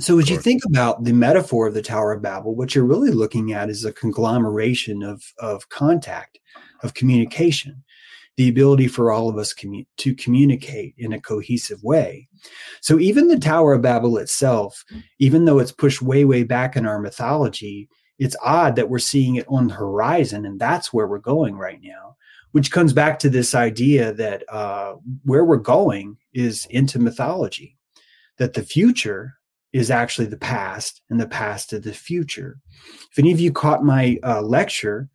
So, as you think about the metaphor of the Tower of Babel, what you're really looking at is a conglomeration of, of contact, of communication, the ability for all of us commu- to communicate in a cohesive way. So, even the Tower of Babel itself, even though it's pushed way, way back in our mythology, it's odd that we're seeing it on the horizon and that's where we're going right now which comes back to this idea that uh, where we're going is into mythology that the future is actually the past and the past of the future. If any of you caught my uh, lecture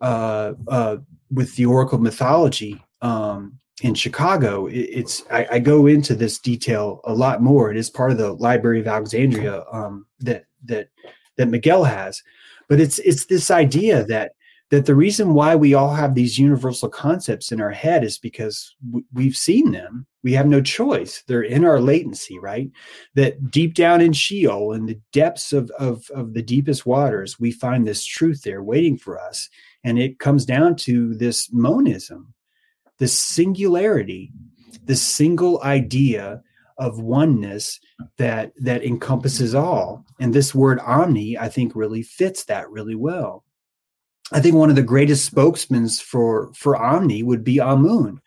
uh, uh with the oracle mythology um, in chicago it, it's I, I, go into this detail a lot more. It is part of the library of alexandria um, that that that miguel has but it's it's this idea that that the reason why we all have these universal concepts in our head is because we've seen them. We have no choice. They're in our latency, right? That deep down in Sheol, in the depths of, of, of the deepest waters, we find this truth there waiting for us. And it comes down to this monism, this singularity, this single idea of oneness that that encompasses all. And this word omni i think really fits that really well. I think one of the greatest spokesmen for for omni would be amun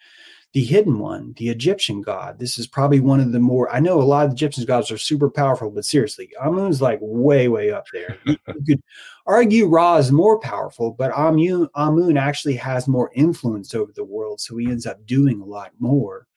the hidden one the egyptian god. This is probably one of the more i know a lot of egyptian gods are super powerful but seriously amun's like way way up there. You, you could argue ra is more powerful but amun amun actually has more influence over the world so he ends up doing a lot more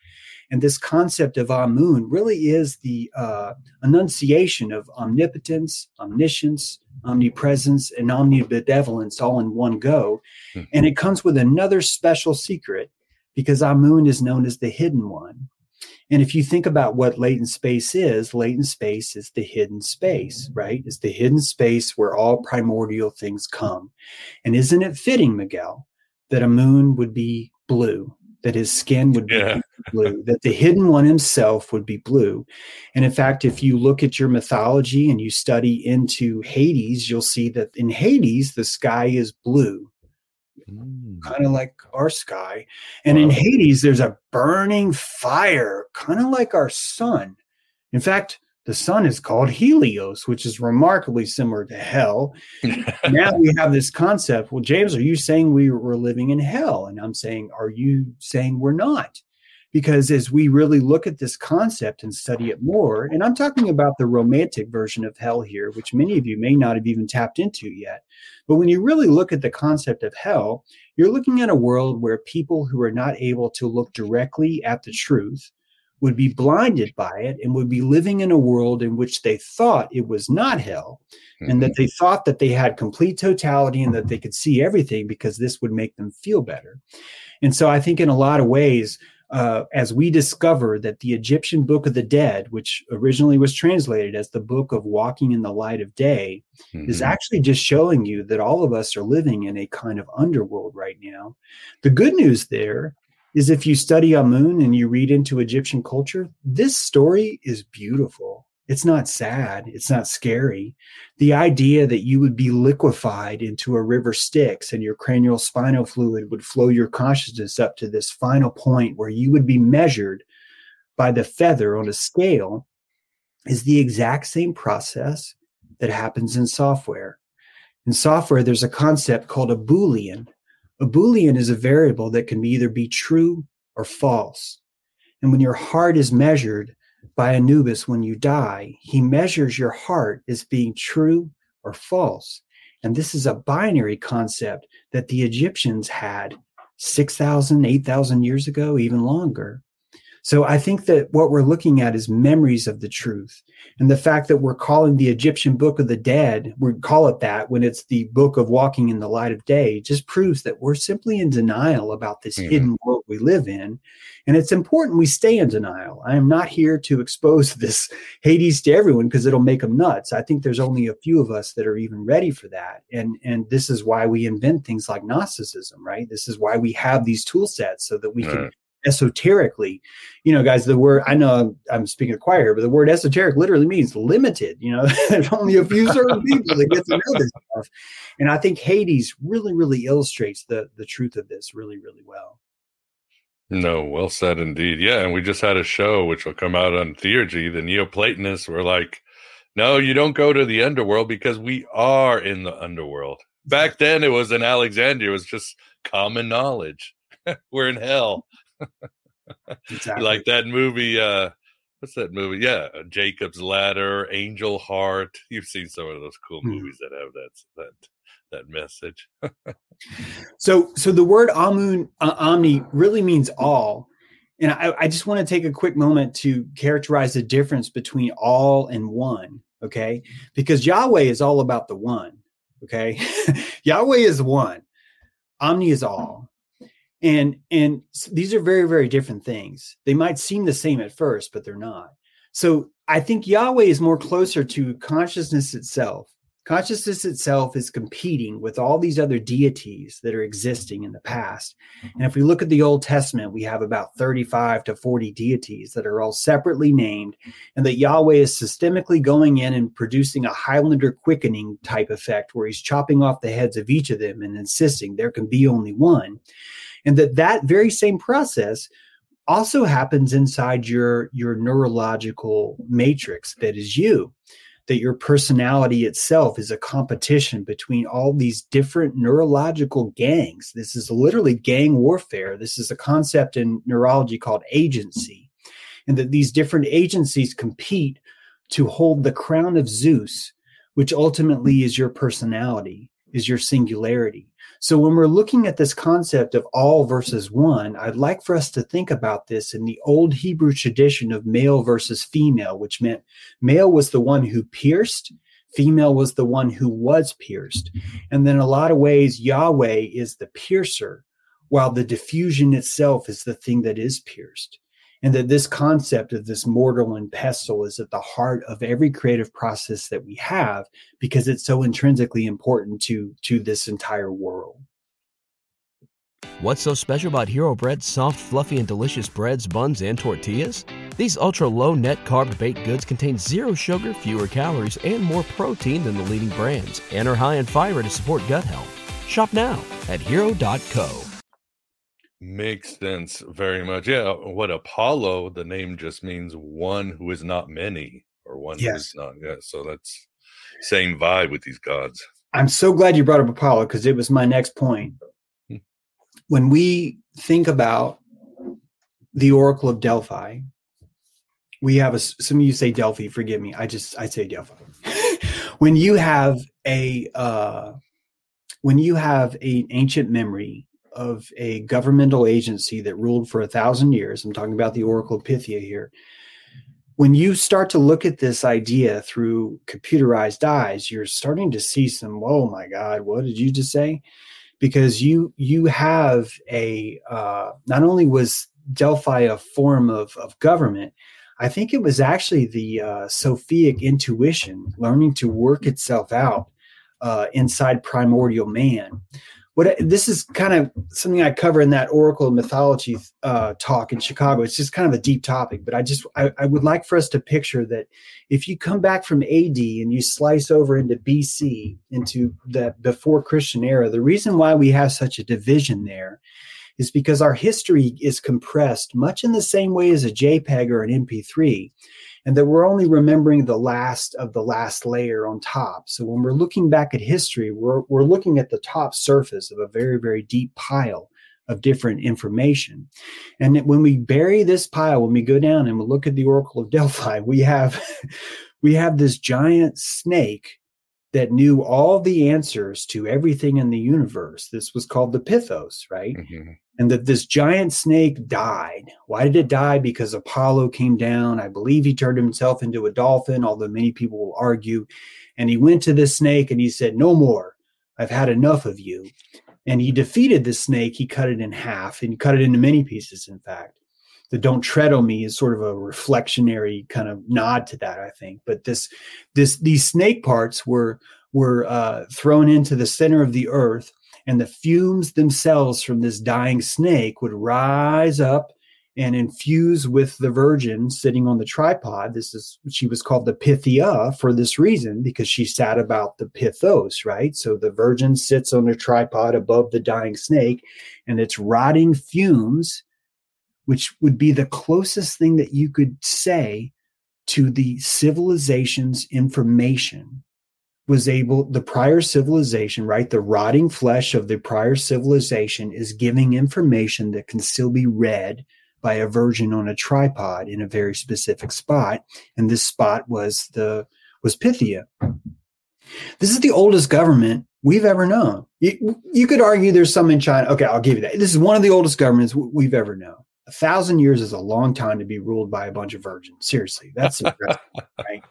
And this concept of Amun really is the uh, enunciation of omnipotence, omniscience, omnipresence, and omnibenevolence all in one go. Mhm. And it comes with another special secret because Amun is known as the hidden one. And if you think about what latent space is, latent space is the hidden space, right? It's the hidden space where all primordial things come. And isn't it fitting, Miguel, that Amun would be blue, that his skin would be Yeah. Blue, that the hidden one himself would be blue. And in fact, if you look at your mythology and you study into Hades, you'll see that in Hades, the sky is blue Mm. kind of like our sky. And in Hades, there's a burning fire, kind of like our sun. In fact, the sun is called Helios, which is remarkably similar to hell. now we have this concept. Well, James, are you saying we were living in hell? And I'm saying, are you saying we're not? Because as we really look at this concept and study it more, and I'm talking about the romantic version of hell here, which many of you may not have even tapped into yet. But when you really look at the concept of hell, you're looking at a world where people who are not able to look directly at the truth would be blinded by it and would be living in a world in which they thought it was not hell and that mm-hmm. they thought that they had complete totality and that they could see everything because this would make them feel better. And so I think in a lot of ways, uh, as we discover that the Egyptian Book of the Dead, which originally was translated as the Book of Walking in the Light of Day, is Mhm. actually just showing you that all of us are living in a kind of underworld right now. The good news there is if you study Amun and you read into Egyptian culture, this story is beautiful. It's not sad. It's not scary. The idea that you would be liquefied into a river Styx and your cranial spinal fluid would flow your consciousness up to this final point where you would be measured by the feather on a scale is the exact same process that happens in software. In software, there's a concept called a Boolean. A Boolean is a variable that can either be true or false. And when your heart is measured by Anubis when you die, he measures your heart as being true or false. And this is a binary concept that the Egyptians had 6,000, 8,000 years ago, even longer. So I think that what we're looking at is memories of the truth. And the fact that we're calling the Egyptian Book of the Dead, we call it that when it's the book of walking in the light of day, just proves that we're simply in denial about this Mhm. hidden world we live in. And it's important we stay in denial. I am not here to expose this Hades to everyone because it'll make them nuts. I think there's only a few of us that are even ready for that. And and this is why we invent things like Gnosticism, right? This is why we have these tool sets so that we can. Esoterically you know guys the word i know i'm, speaking of choir but the word esoteric literally means limited you know only a few certain people that get to know this stuff and i think hades really really illustrates the the truth of this really really well No, well said indeed. Yeah, and we just had a show which will come out on Theurgy. The Neoplatonists were like, "No, you don't go to the underworld because we are in the underworld." Back then, it was in Alexandria. It was just common knowledge. we're in hell, exactly like that movie. uh What's that movie? Yeah, Jacob's Ladder, Angel Heart. You've seen some of those cool Hmm. movies that have that that that message. So, so the word Amun uh, Omni really means all, and I, I just want to take a quick moment to characterize the difference between all and one. Okay, because Yahweh is all about the one. Okay, Yahweh is one, Omni is all, and and these are very very different things. They might seem the same at first, but they're not. So I think Yahweh is more closer to consciousness itself consciousness itself is competing with all these other deities that are existing in the past. Mm-hmm. And if we look at the Old Testament, we have about 35 to 40 deities that are all separately named, and that Yahweh is systemically going in and producing a Highlander quickening type effect where he's chopping off the heads of each of them and insisting there can be only one. And that that very same process also happens inside your your neurological matrix that is you that your personality itself is a competition between all these different neurological gangs. This is literally gang warfare. This is a concept in neurology called agency, and that these different agencies compete to hold the crown of Zeus, which ultimately is your personality. is your singularity. So when we're looking at this concept of all versus one, I'd like for us to think about this in the old Hebrew tradition of male versus female, which meant male was the one who pierced, female was the one who was pierced. And then, a lot of ways, Yahweh is the piercer, while the diffusion itself is the thing that is pierced and that this concept of this mortal and pestle is at the heart of every creative process that we have because it's so intrinsically important to to this entire world What's so special about Hero Bread's soft, fluffy, and delicious breads, buns, and tortillas? These ultra low net carb baked goods contain zero sugar, fewer calories, and more protein than the leading brands, and are high in fiber to support gut health. Shop now at hero.co. Makes sense very much. Yeah, what Apollo, the name just means one who is not many or one Yes. is not. Yeah, so that's same vibe with these gods. I'm so glad you brought up Apollo because it was my next point. Hmm. When we think about the Oracle of Delphi, we have a some of you say Delphi, forgive me. I just I say Delphi. when you have a uh, when you have an ancient memory of a governmental agency that ruled for a thousand years, I'm talking about the Oracle of Pythia here. When you start to look at this idea through computerized eyes, you're starting to see some, oh my God, what did you just say? Because you you have a uh, not only was Delphi a form of, of government, I think it was actually the uh, intuition learning to work itself out uh, inside primordial man. What this is kind of something I cover in that Oracle Mythology uh, talk in Chicago. It's just kind of a deep topic, but I just I, I would like for us to picture that if you come back from AD and you slice over into BC into the before Christian era, the reason why we have such a division there is because our history is compressed much in the same way as a JPEG or an MP3, and that we're only remembering the last of the last layer on top. So when we're looking back at history, we're, we're looking at the top surface of a very, very deep pile of different information. And when we bury this pile, when we go down and we look at the Oracle of Delphi, we have we have this giant snake that knew all the answers to everything in the universe. This was called the Pythos, right? Mhm. and that this giant snake died. Why did it die? Because Apollo came down. I believe he turned himself into a dolphin, although many people will argue. And he went to this snake and he said, No more. I've had enough of you. And he defeated the snake. He cut it in half and cut it into many pieces, in fact. The don't tread on me is sort of a reflectionary kind of nod to that, I think. But this, this, these snake parts were were uh, thrown into the center of the earth and the fumes themselves from this dying snake would rise up and infuse with the virgin sitting on the tripod. This is she was called the Pythia for this reason because she sat about the Pythos, right? So the virgin sits on a tripod above the dying snake, and its rotting fumes, which would be the closest thing that you could say to the civilization's information was able the prior civilization right? The rotting flesh of the prior civilization is giving information that can still be read by a virgin on a tripod in a very specific spot. And this spot was the was pythia. This is the oldest government we've ever known. You, you could argue there's some in china. Okay i'll give you that. This is one of the oldest governments we've ever known a thousand years is a long time to be ruled by a bunch of virgins seriously that's impressive, right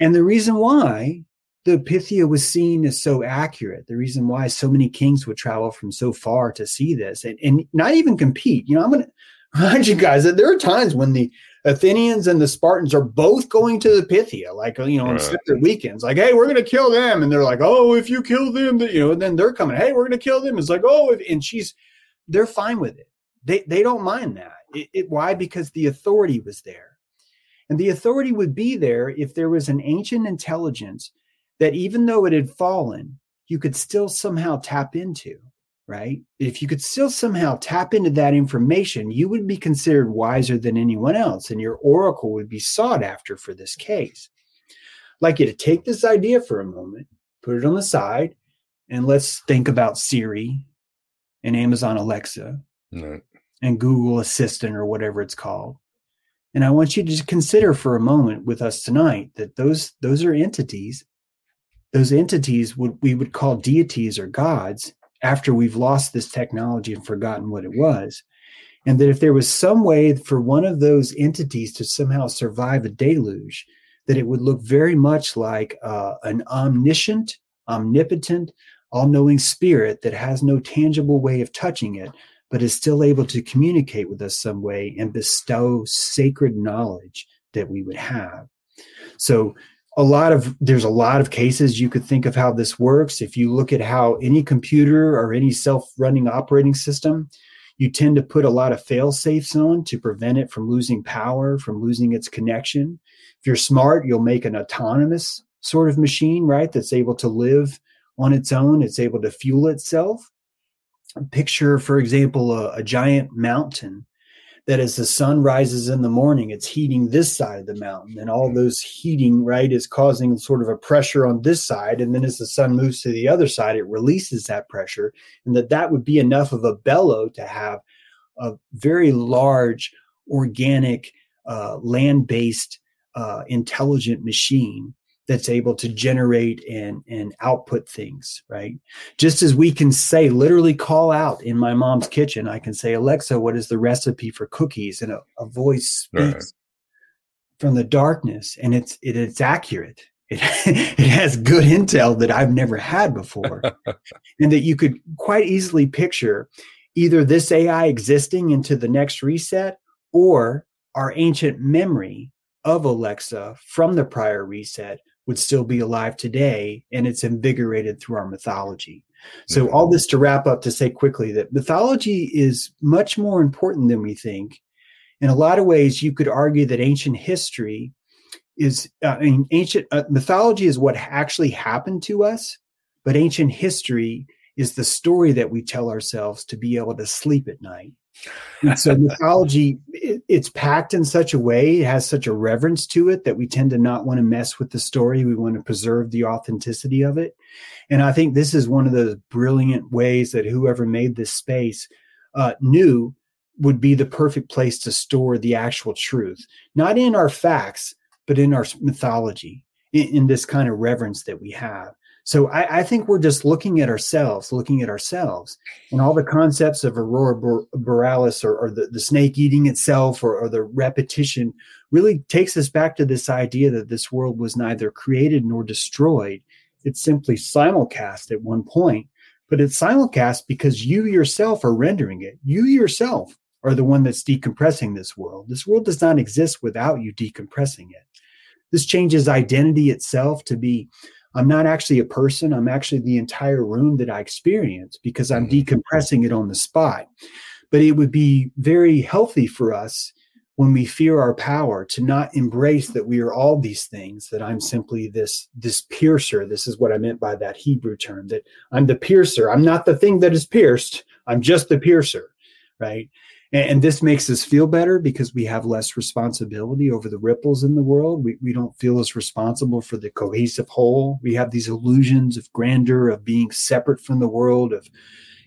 and the reason why the Pythia was seen as so accurate. The reason why so many kings would travel from so far to see this and, and not even compete. You know, I'm going to remind you guys that there are times when the Athenians and the Spartans are both going to the Pythia, like, you know, on Right. separate weekends, like, hey, we're going to kill them. And they're like, oh, if you kill them, you know, and then they're coming, hey, we're going to kill them. It's like, oh, and she's, they're fine with it. They, they don't mind that. It, it, why? Because the authority was there. And the authority would be there if there was an ancient intelligence that even though it had fallen, you could still somehow tap into, right? If you could still somehow tap into that information, you would be considered wiser than anyone else, and your oracle would be sought after for this case. I'd like you to take this idea for a moment, put it on the side, and let's think about Siri and Amazon Alexa No. And Google Assistant or whatever it's called. And I want you to just consider for a moment with us tonight that those those are entities those entities would we would call deities or gods after we've lost this technology and forgotten what it was. And that if there was some way for one of those entities to somehow survive a deluge, that it would look very much like uh, an omniscient, omnipotent, all knowing spirit that has no tangible way of touching it, but is still able to communicate with us some way and bestow sacred knowledge that we would have. So, a lot of there's a lot of cases you could think of how this works. If you look at how any computer or any self-running operating system, you tend to put a lot of fail safes on to prevent it from losing power, from losing its connection. If you're smart, you'll make an autonomous sort of machine, right? That's able to live on its own. It's able to fuel itself. Picture, for example, a, a giant mountain that as the sun rises in the morning, it's heating this side of the mountain, and all those heating, right, is causing sort of a pressure on this side. And then as the sun moves to the other side, it releases that pressure, and that that would be enough of a bellow to have a very large organic uh, land-based uh, intelligent machine that's able to generate and and output things right? Just as we can say literally call out in my mom's kitchen i can say alexa what is the recipe for cookies? And a, a voice speaks right. from the darkness and it's it, it's accurate. It, it has good intel that i've never had before and that you could quite easily picture either this ai existing into the next reset or our ancient memory of alexa from the prior reset would still be alive today and it's invigorated through our mythology. So, mm-hmm. all this to wrap up to say quickly that mythology is much more important than we think. In a lot of ways, you could argue that ancient history is, uh, ancient uh, mythology is what actually happened to us, but ancient history is the story that we tell ourselves to be able to sleep at night. And so mythology, it, it's packed in such a way, it has such a reverence to it that we tend to not want to mess with the story. We want to preserve the authenticity of it. And I think this is one of the brilliant ways that whoever made this space uh, knew would be the perfect place to store the actual truth, not in our facts, but in our mythology, in, in this kind of reverence that we have. So I, I, think we're just looking at ourselves, looking at ourselves, and all the concepts of aurora borealis or, or the, the, snake eating itself or, or, the repetition really takes us back to this idea that this world was neither created nor destroyed. It's simply simulcast at one point, but it's simulcast because you yourself are rendering it. You yourself are the one that's decompressing this world. This world does not exist without you decompressing it. This changes identity itself to be I'm not actually a person. I'm actually the entire room that I experience because I'm mm-hmm. decompressing it on the spot. But it would be very healthy for us when we fear our power to not embrace that we are all these things that i'm simply this this piercer this is what i meant by that hebrew term that i'm the piercer i'm not the thing that is pierced i'm just the piercer right and, this makes us feel better because we have less responsibility over the ripples in the world. We, we don't feel as responsible for the cohesive whole. We have these illusions of grandeur, of being separate from the world, of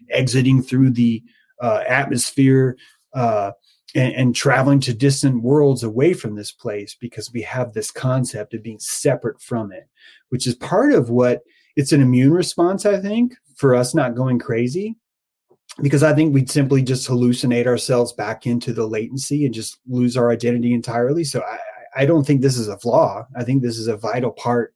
exiting through the uh, atmosphere. Uh, and, and, traveling to distant worlds away from this place because we have this concept of being separate from it, which is part of what it's an immune response, I think, for us not going crazy because I think we'd simply just hallucinate ourselves back into the latency and just lose our identity entirely. So I, I don't think this is a flaw. I think this is a vital part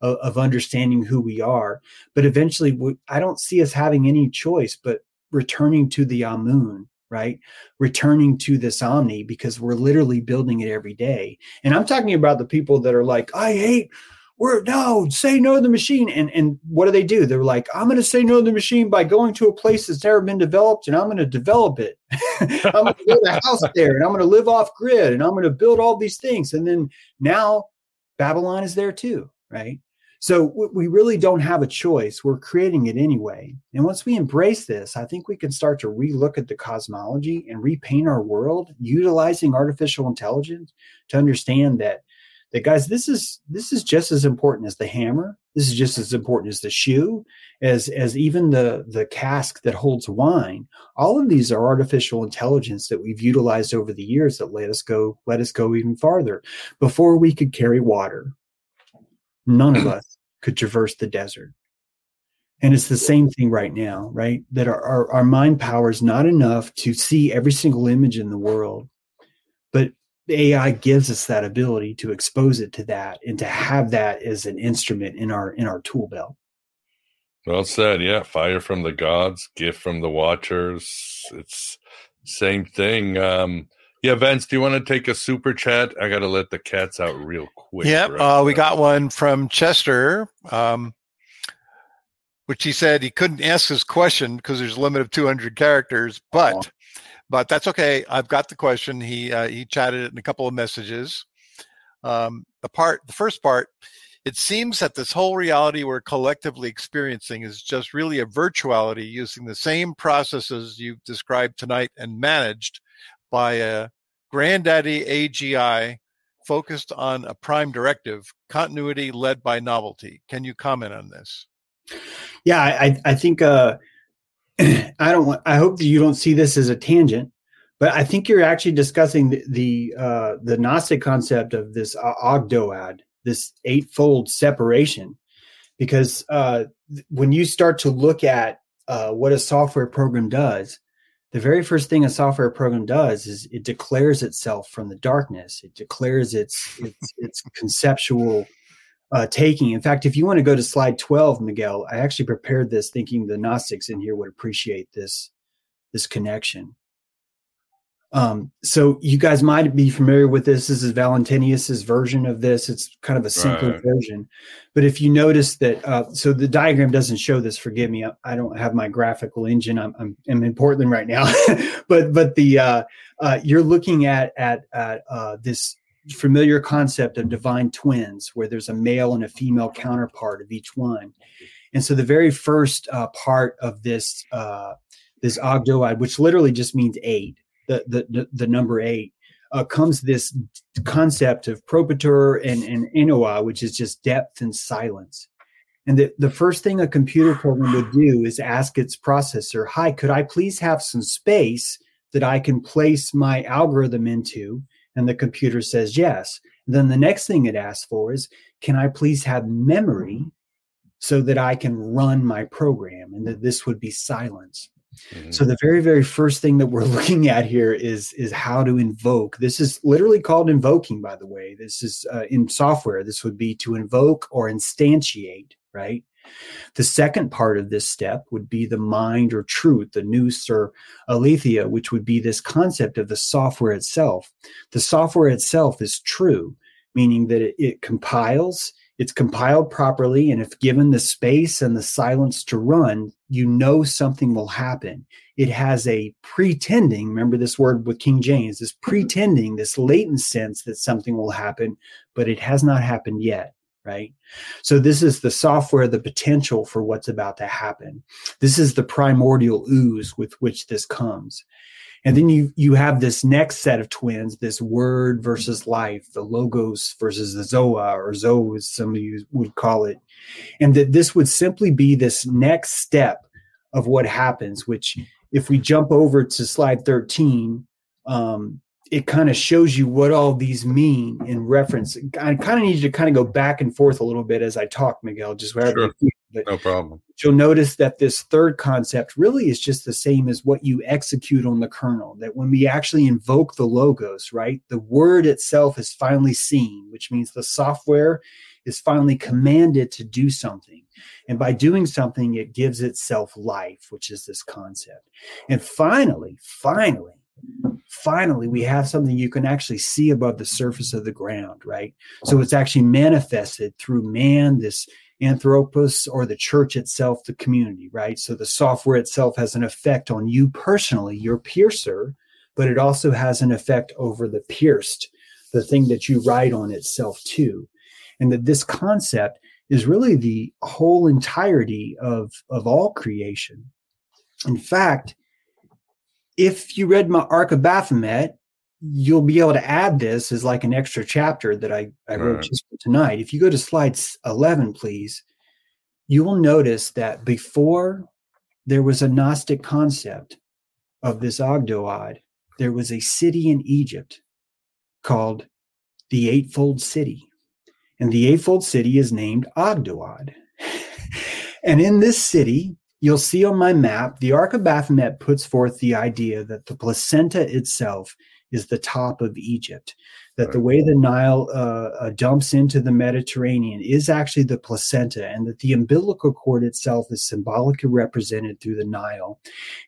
of, of understanding who we are. But eventually, we, I don't see us having any choice but returning to the ah Amun, right? Returning to this Omni because we're literally building it every day. And I'm talking about the people that are like, I hate we're no say no to the machine. And and what do they do? They're like i'm going to say no to the machine by going to a place that's never been developed and i'm going to develop it. I'm going to build a house there and i'm going to live off grid and i'm going to build all these things. And then now babylon is there too right? So we really don't have a choice. We're creating it anyway. And once we embrace this i think we can start to relook at the cosmology and repaint our world utilizing artificial intelligence to understand that that guys this is this is just as important as the hammer this is just as important as the shoe as as even the the cask that holds wine all of these are artificial intelligence that we've utilized over the years that let us go let us go even farther before we could carry water none of us could traverse the desert. And it's the same thing right now, right? That our, our, our mind power is not enough to see every single image in the world. But AI gives us that ability to expose it to that and to have that as an instrument in our in our tool belt. Well said. Yeah, fire from the gods, gift from the watchers. It's same thing. Um, yeah, Vince, do you want to take a super chat? I got to let the cats out real quick. Yep, right uh, we got one from Chester, um, which he said he couldn't ask his question because there's a limit of 200 characters, but but that's okay. I've got the question. He uh, he chatted it in a couple of messages. Um, the part, the first part, it seems that this whole reality we're collectively experiencing is just really a virtuality using the same processes you've described tonight and managed by a granddaddy AGI focused on a prime directive, continuity led by novelty. Can you comment on this? Yeah, I, I think uh, I don't want. I hope that you don't see this as a tangent, but I think you're actually discussing the the, uh, the Gnostic concept of this uh, Ogdoad, this eightfold separation, because uh, th- when you start to look at uh, what a software program does, the very first thing a software program does is it declares itself from the darkness. It declares its its, its conceptual uh, taking. In fact, if you want to go to slide 12, Miguel, I actually prepared this thinking the Gnostics in here would appreciate this this connection. Um, so you guys might be familiar with this. This is Valentinius's version of this. It's kind of a simpler Right. version. But if you notice that, uh, so the diagram doesn't show this. Forgive me. I, I don't have my graphical engine. I'm, I'm, I'm in Portland right now. but but the uh, uh, you're looking at at, at uh, this familiar concept of divine twins, where there's a male and a female counterpart of each one. And so the very first uh, part of this uh, this Ogdoad, which literally just means eight, the the the, number eight, uh, comes this concept of propator and and Ennoia, which is just depth and silence. And the, the first thing a computer program would do is ask its processor, "Hi, could I please have some space that I can place my algorithm into?" And the computer says yes. Then the next thing it asks for is, "Can I please have memory so that I can run my program?" And that this would be silence. Mhm. So the very, very first thing that we're looking at here is is how to invoke. This is literally called invoking, by the way. This is uh, in software. This would be to invoke or instantiate, right? The second part of this step would be the mind or truth, the nous or aletheia, which would be this concept of the software itself. The software itself is true, meaning that it, it compiles, it's compiled properly, and if given the space and the silence to run, you know something will happen. It has a pretending, remember this word with King James, this mm-hmm. pretending, this latent sense that something will happen, but it has not happened yet, right? So this is the software, the potential for what's about to happen. This is the primordial ooze with which this comes. And then you you have this next set of twins, this word versus life, the logos versus the zoa, or zoe, as some of you would call it. And that this would simply be this next step of what happens, which if we jump over to slide 13, um, it kind of shows you what all these mean in reference. I kind of need you to kind of go back and forth a little bit as I talk, Miguel, just wherever Sure. But No problem. you'll notice that this third concept really is just the same as what you execute on the kernel. That when we actually invoke the logos, right, the word itself is finally seen, which means the software is finally commanded to do something. And by doing something, it gives itself life, which is this concept. And finally, finally, finally, we have something you can actually see above the surface of the ground, right? So it's actually manifested through man, this anthropos or the church itself, the community, right? So the software itself has an effect on you personally, your piercer, but it also has an effect over the pierced, the thing that you write on itself too. And that this concept is really the whole entirety of, of all creation. In fact, if you read my Ark of Baphomet, you'll be able to add this as like an extra chapter that I, I wrote Right. just for tonight. If you go to slide 11, please, you will notice that before there was a Gnostic concept of this Ogdoad, there was a city in Egypt called the Eightfold City. And the eightfold city is named Ogdoad. and in this city, you'll see on my map, the Ark of Baphomet puts forth the idea that the placenta itself is the top of Egypt. That the way the Nile uh, uh, dumps into the Mediterranean is actually the placenta, and that the umbilical cord itself is symbolically represented through the Nile.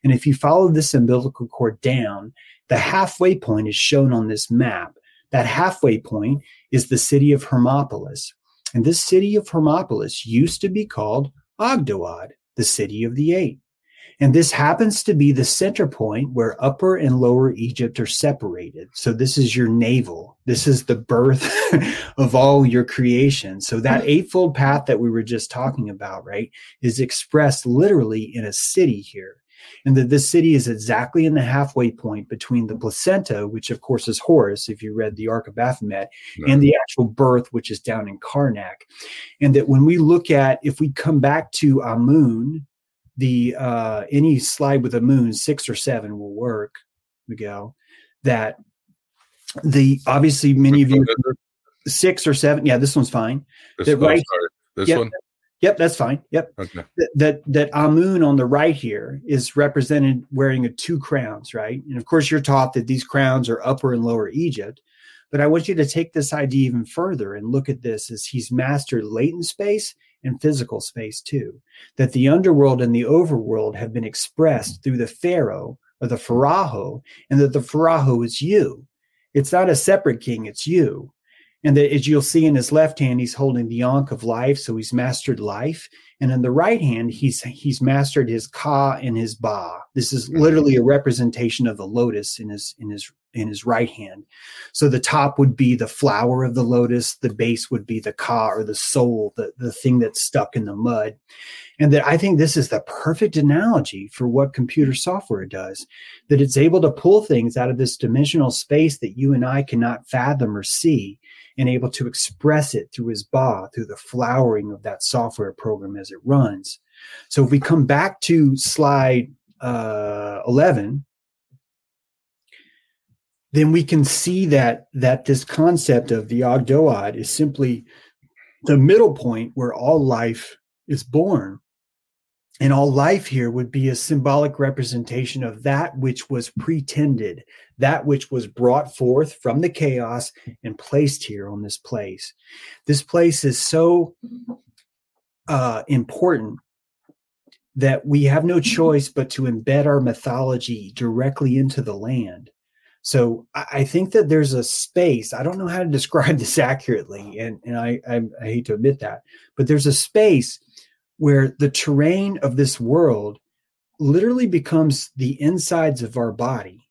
And if you follow this umbilical cord down, the halfway point is shown on this map. That halfway point is the city of Hermopolis. And this city of Hermopolis used to be called Ogdoad, the city of the eight. And this happens to be the center point where Upper and Lower Egypt are separated. So this is your navel. This is the birth of all your creation. So that mm. eightfold path that we were just talking about, right, is expressed literally in a city here. And that this city is exactly in the halfway point between the placenta, which of course is Horus, if you read the Ark of Baphomet, No. and the actual birth, which is down in Karnak. And that when we look at, if we come back to Amun, the uh any slide with Amun six or seven will work miguel that the obviously many of you six or seven yeah this one's fine This, that oh, right- sorry. This Yep. one? Yep that's fine. Yep. Okay. that that, ah that amun on the right here is represented wearing a two crowns right? And of course you're taught that these crowns are upper and lower egypt but i want you to take this idea even further and look at this as he's mastered latent space and physical space too that the underworld and the overworld have been expressed through the pharaoh or the pharaoh and that the pharaoh is you. It's not a separate king it's you and that as you'll see in his left hand he's holding the ankh of life so he's mastered life. And in the right hand he's he's mastered his ka and his ba. This is mm-hmm. literally a representation of the lotus in his in his in his right hand. So the top would be the flower of the lotus the base would be the ka or the soul the, the thing that's stuck in the mud. And that i think this is the perfect analogy for what computer software does that it's able to pull things out of this dimensional space that you and i cannot fathom or see and able to express it through his ba through the flowering of that software program as it runs so if we come back to slide uh, 11 then we can see that that this concept of the Ogdoad is simply the middle point where all life is born. And all life here would be a symbolic representation of that which was pretended, that which was brought forth from the chaos and placed here on this place. This place is so uh, important that we have no choice but to embed our mythology directly into the land. So I think that there's a space. I don't know how to describe this accurately, and and I, I I hate to admit that, but there's a space where the terrain of this world literally becomes the insides of our body,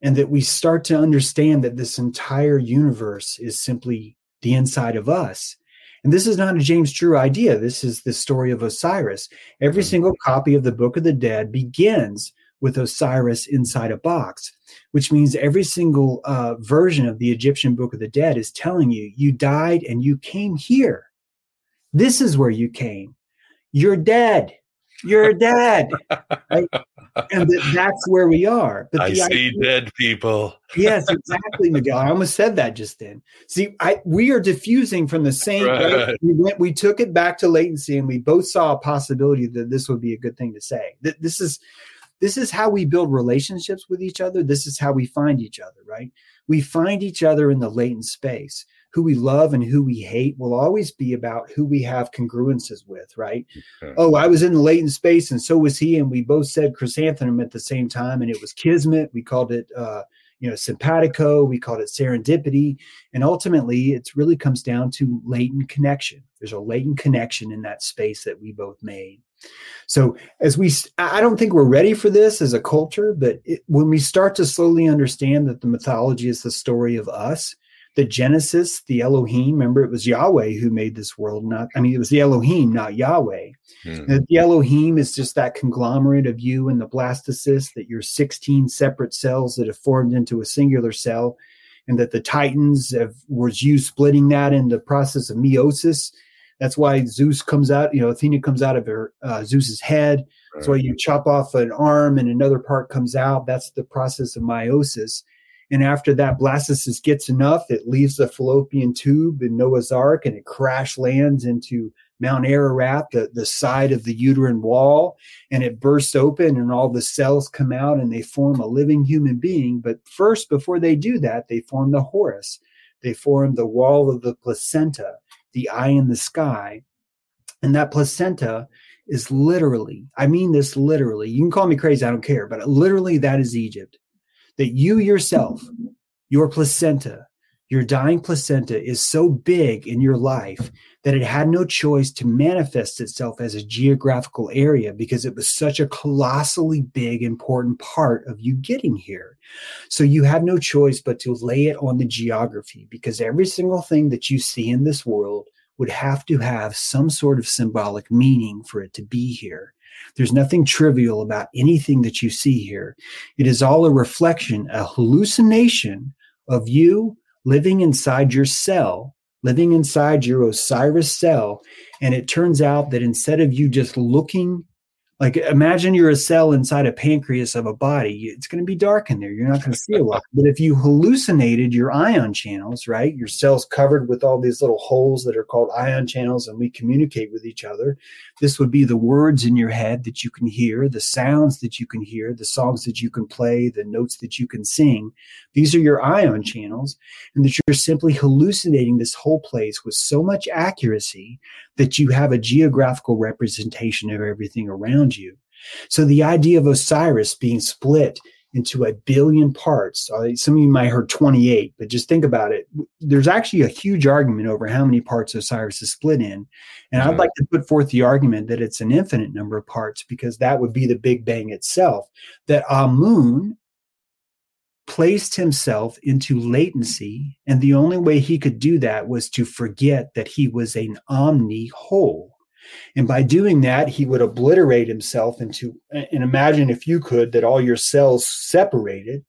and that we start to understand that this entire universe is simply the inside of us. And this is not a James True idea. This is the story of Osiris. Every single copy of the Book of the Dead begins with Osiris inside a box, which means every single uh, version of the Egyptian Book of the Dead is telling you, you died and you came here. This is where you came. You're dead. You're dead. Right? And that, that's where we are. But I the see idea- dead people. yes, exactly, Miguel. I almost said that just then. See, I we are diffusing from the same. Right. right? We went, we took it back to latency, and we both saw a possibility that this would be a good thing to say. That this is this is how we build relationships with each other. This is how we find each other, right? We find each other in the latent space. Who we love and who we hate will always be about who we have congruences with, right? Okay. Oh, I was in the latent space and so was he, and we both said chrysanthemum at the same time, and it was kismet. We called it uh, you know simpatico we called it serendipity and ultimately it really comes down to latent connection there's a latent connection in that space that we both made so as we i don't think we're ready for this as a culture but it, when we start to slowly understand that the mythology is the story of us the genesis the elohim remember it was yahweh who made this world not i mean it was the elohim not yahweh Hmm. the Elohim is just that conglomerate of you and the blastocyst, that you're 16 separate cells that have formed into a singular cell, and that the Titans have was you splitting that in the process of meiosis. That's why Zeus comes out, you know, Athena comes out of her uh, Zeus's head. That's why you chop off an arm and another part comes out. That's the process of meiosis. And after that blastocyst gets enough, it leaves the fallopian tube in Noah's Ark and it crash lands into Mount Ararat, the, the side of the uterine wall, and it bursts open and all the cells come out and they form a living human being. But first, before they do that, they form the horus. They form the wall of the placenta, the eye in the sky. And that placenta is literally, I mean this literally, you can call me crazy, I don't care, but literally that is Egypt. That you yourself, your placenta, your dying placenta is so big in your life that it had no choice to manifest itself as a geographical area because it was such a colossally big, important part of you getting here. So you had no choice but to lay it on the geography because every single thing that you see in this world would have to have some sort of symbolic meaning for it to be here. There's nothing trivial about anything that you see here. It is all a reflection, a hallucination of you living inside your cell, living inside your Osiris cell. And it turns out that instead of you just looking like imagine you're a cell inside a pancreas of a body. It's going to be dark in there. You're not going to see a lot. But if you hallucinated your ion channels, right? Your cells covered with all these little holes that are called ion channels and we communicate with each other. This would be the words in your head that you can hear, the sounds that you can hear, the songs that you can play, the notes that you can sing. These are your ion channels and that you're simply hallucinating this whole place with so much accuracy that you have a geographical representation of everything around you. So the idea of Osiris being split into a billion parts. Uh, some of you might have heard 28, but just think about it. There's actually a huge argument over how many parts Osiris is split in. And mm-hmm. I'd like to put forth the argument that it's an infinite number of parts because that would be the Big Bang itself. That Amun placed himself into latency. And the only way he could do that was to forget that he was an omni whole. And by doing that, he would obliterate himself into, and imagine if you could, that all your cells separated.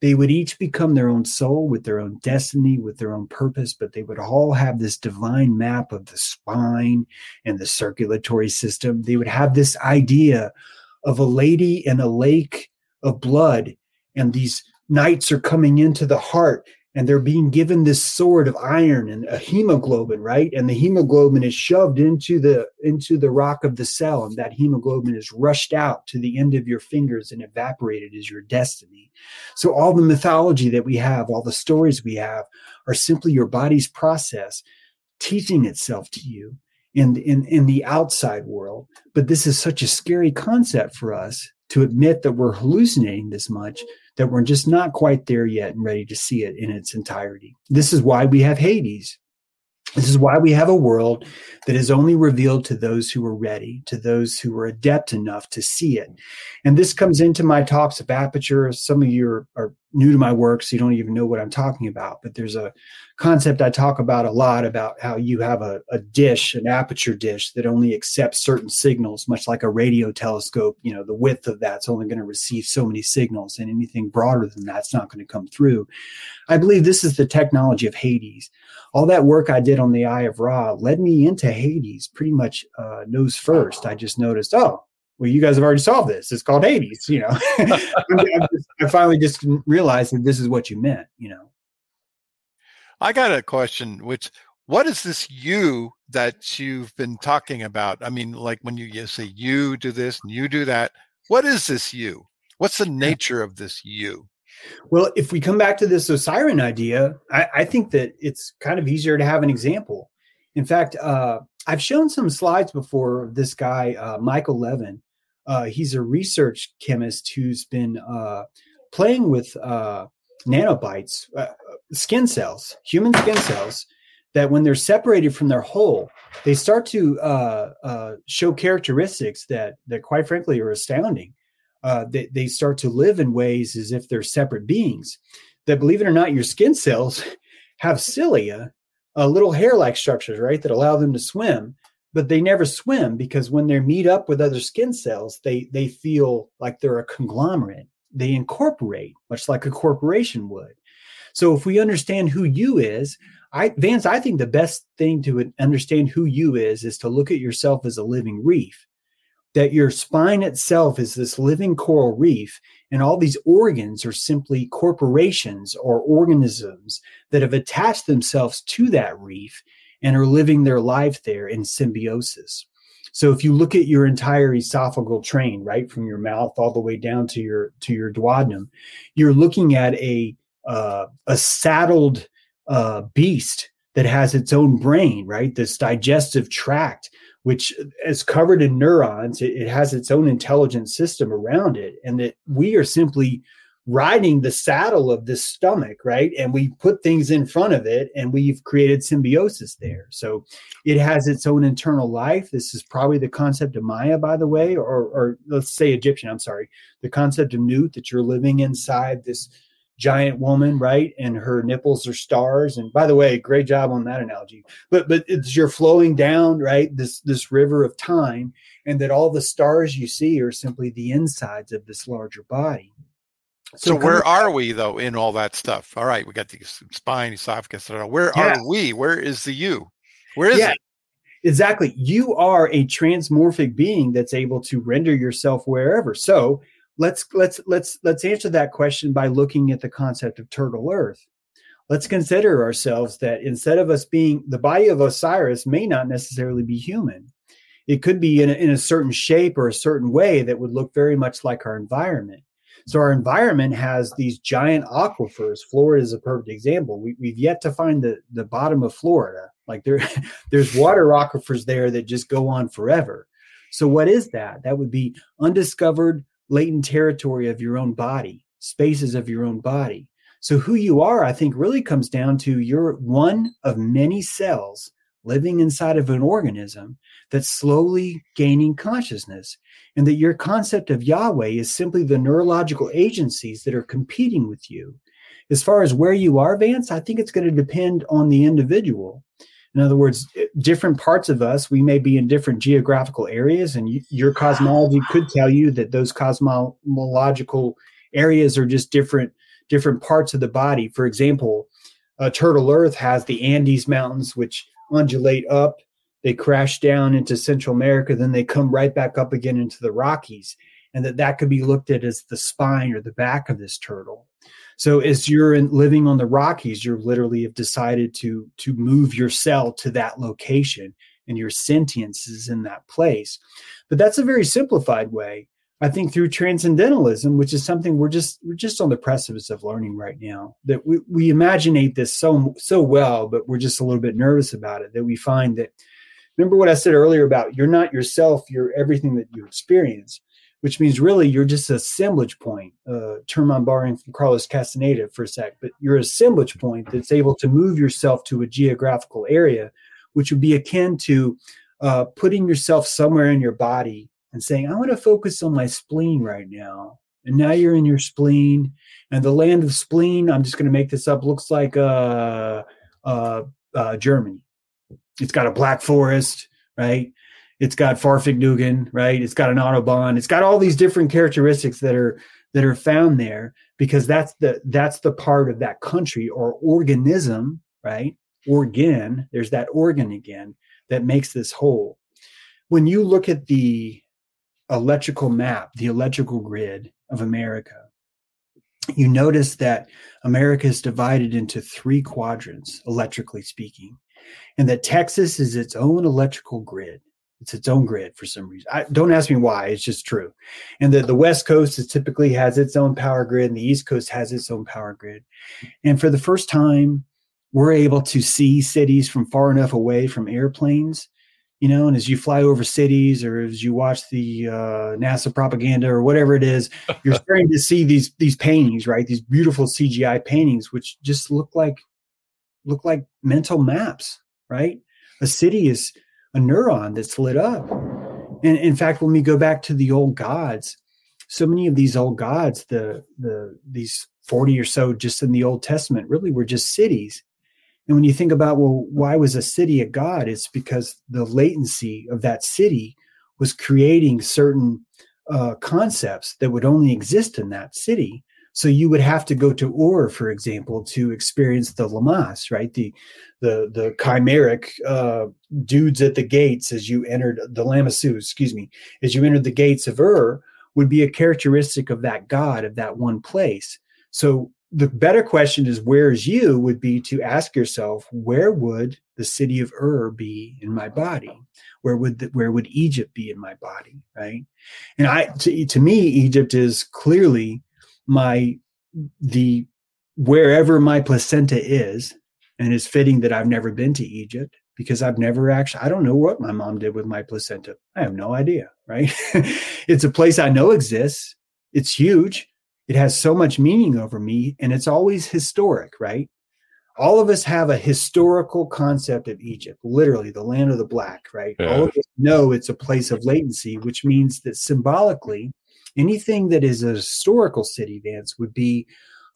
They would each become their own soul with their own destiny, with their own purpose, but they would all have this divine map of the spine and the circulatory system. They would have this idea of a lady in a lake of blood and these knights are coming into the heart and they're being given this sword of iron and a hemoglobin right and the hemoglobin is shoved into the into the rock of the cell and that hemoglobin is rushed out to the end of your fingers and evaporated as your destiny so all the mythology that we have all the stories we have are simply your body's process teaching itself to you in, in, in the outside world. But this is such a scary concept for us to admit that we're hallucinating this much that we're just not quite there yet and ready to see it in its entirety. This is why we have Hades. This is why we have a world that is only revealed to those who are ready, to those who are adept enough to see it. And this comes into my talks of aperture. Some of you are, are new to my work, so you don't even know what I'm talking about. But there's a concept I talk about a lot about how you have a, a dish, an aperture dish that only accepts certain signals, much like a radio telescope. You know, the width of that's only going to receive so many signals, and anything broader than that's not going to come through. I believe this is the technology of Hades. All that work I did on the Eye of Ra led me into Hades pretty much uh, nose first. I just noticed, oh, well, you guys have already solved this. It's called Hades. You know, I finally just realized that this is what you meant. You know, I got a question. Which what is this you that you've been talking about? I mean, like when you, you say you do this and you do that. What is this you? What's the nature of this you? Well, if we come back to this Osiris idea, I, I think that it's kind of easier to have an example. In fact, uh, I've shown some slides before of this guy, uh, Michael Levin. Uh, he's a research chemist who's been uh, playing with uh, nanobites, uh, skin cells, human skin cells, that when they're separated from their whole, they start to uh, show characteristics that, that, quite frankly, are astounding. they, they start to live in ways as if they're separate beings. That, believe it or not, your skin cells have cilia uh, little hair-like structures, right, that allow them to swim. But they never swim because when they meet up with other skin cells, they they feel like they're a conglomerate. They incorporate, much like a corporation would. So if we understand who you is, I Vance, I think the best thing to understand who you is is to look at yourself as a living reef. That your spine itself is this living coral reef, And all these organs are simply corporations or organisms that have attached themselves to that reef and are living their life there in symbiosis. So if you look at your entire esophageal train, right from your mouth all the way down to your to your duodenum, you're looking at a uh, a saddled uh, beast that has its own brain, right? This digestive tract, which is covered in neurons, it, it has its own intelligent system around it, and that we are simply riding the saddle of this stomach, right? And we put things in front of it and we've created symbiosis there. So it has its own internal life. This is probably the concept of Maya, by the way, or, or let's say Egyptian, I'm sorry, the concept of Nut that you're living inside this giant woman, right? And her nipples are stars. And by the way, great job on that analogy. But but it's you're flowing down, right? This this river of time, and that all the stars you see are simply the insides of this larger body. So, so where are we though in all that stuff? All right, we got the spine, esophagus. Where yeah. are we? Where is the you? Where is yeah, it? Exactly. You are a transmorphic being that's able to render yourself wherever. So let's let's let's let's answer that question by looking at the concept of turtle earth. Let's consider ourselves that instead of us being the body of Osiris may not necessarily be human. It could be in a, in a certain shape or a certain way that would look very much like our environment so our environment has these giant aquifers. Florida is a perfect example. We, have yet to find the, the bottom of Florida. Like there, there's water aquifers there that just go on forever. So what is that? That would be undiscovered latent territory of your own body, spaces of your own body. So who you are, I think, really comes down to you're one of many cells living inside of an organism that's slowly gaining consciousness and that your concept of Yahweh is simply the neurological agencies that are competing with you. As far as where you are, Vance, I think it's going to depend on the individual. In other words, different parts of us, we may be in different geographical areas, and you, your cosmology could tell you that those cosmological areas are just different different parts of the body. For example, Turtle Earth has the Andes Mountains, which undulate up they crash down into Central America, then they come right back up again into the Rockies, and that that could be looked at as the spine or the back of this turtle. So as you're in, living on the Rockies, you literally have decided to to move your cell to that location, and your sentience is in that place. But that's a very simplified way. I think through transcendentalism, which is something we're just we're just on the precipice of learning right now, that we, we imaginate this so so well, but we're just a little bit nervous about it. That we find that remember what I said earlier about you're not yourself, you're everything that you experience, which means really you're just a assemblage point, uh, term I'm borrowing from Carlos Castaneda for a sec, but you're a assemblage point that's able to move yourself to a geographical area, which would be akin to uh, putting yourself somewhere in your body and saying, I want to focus on my spleen right now. And now you're in your spleen, and the land of spleen, I'm just going to make this up, looks like uh, uh, uh, Germany it's got a black forest, right? It's got Fahrvergnügen, right? It's got an autobahn. It's got all these different characteristics that are that are found there because that's the that's the part of that country or organism, right? Organ, there's that organ again that makes this whole. When you look at the electrical map, the electrical grid of America, you notice that America is divided into three quadrants, electrically speaking and that Texas is its own electrical grid. It's its own grid for some reason. I, don't ask me why. It's just true. And that the West Coast is typically has its own power grid, and the East Coast has its own power grid. And for the first time, we're able to see cities from far enough away from airplanes you know and as you fly over cities or as you watch the uh, nasa propaganda or whatever it is you're starting to see these these paintings right these beautiful cgi paintings which just look like look like mental maps right? A city is a neuron that's lit up. And in fact, when we go back to the old gods, so many of these old gods, the the these 40 or so just in the Old Testament, really were just cities. And when you think about, well, why was a city a god? It's because the latency of that city was creating certain uh, concepts that would only exist in that city. So you would have to go to Ur, for example, to experience the Lamas, right? The the the chimeric uh, dudes at the gates as you entered the Lamassu, excuse me, as you entered the gates of Ur would be a characteristic of that God, of that one place. So the better question is where is you would be to ask yourself where would the city of ur be in my body where would the, where would egypt be in my body right and i to, to me egypt is clearly my the wherever my placenta is and it's fitting that i've never been to egypt because i've never actually i don't know what my mom did with my placenta i have no idea right it's a place i know exists it's huge it has so much meaning over me and it's always historic, right? All of us have a historical concept of Egypt, literally the land of the black, right? Yeah. All of us know it's a place of latency, which means that symbolically, anything that is a historical city, Vance, would be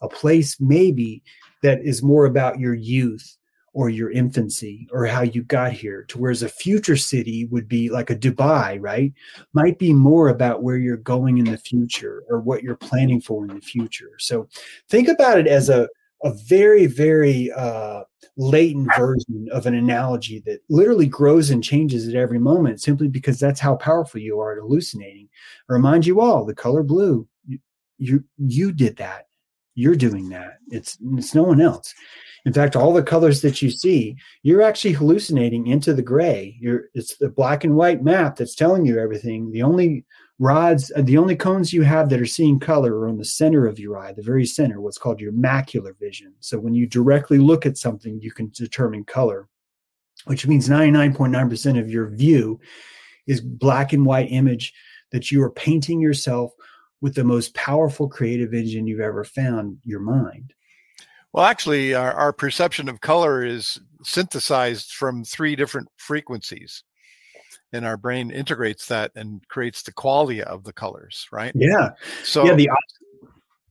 a place maybe that is more about your youth or your infancy or how you got here to whereas a future city would be like a dubai right? Might be more about where you're going in the future or what you're planning for in the future. So think about it as a a very very uh, latent version of an analogy that literally grows and changes at every moment simply because that's how powerful you are at hallucinating I remind you all the color blue you, you you did that you're doing that it's it's no one else in fact, all the colors that you see, you're actually hallucinating into the gray. You're it's the black and white map that's telling you everything. The only rods, uh, the only cones you have that are seeing color are on the center of your eye, the very center, what's called your macular vision. So when you directly look at something, you can determine color, which means 99.9% of your view is black and white image that you are painting yourself with the most powerful creative engine you've ever found, your mind. Well, actually, our, our perception of color is synthesized from three different frequencies and our brain integrates that and creates the quality of the colors right? Yeah. So yeah the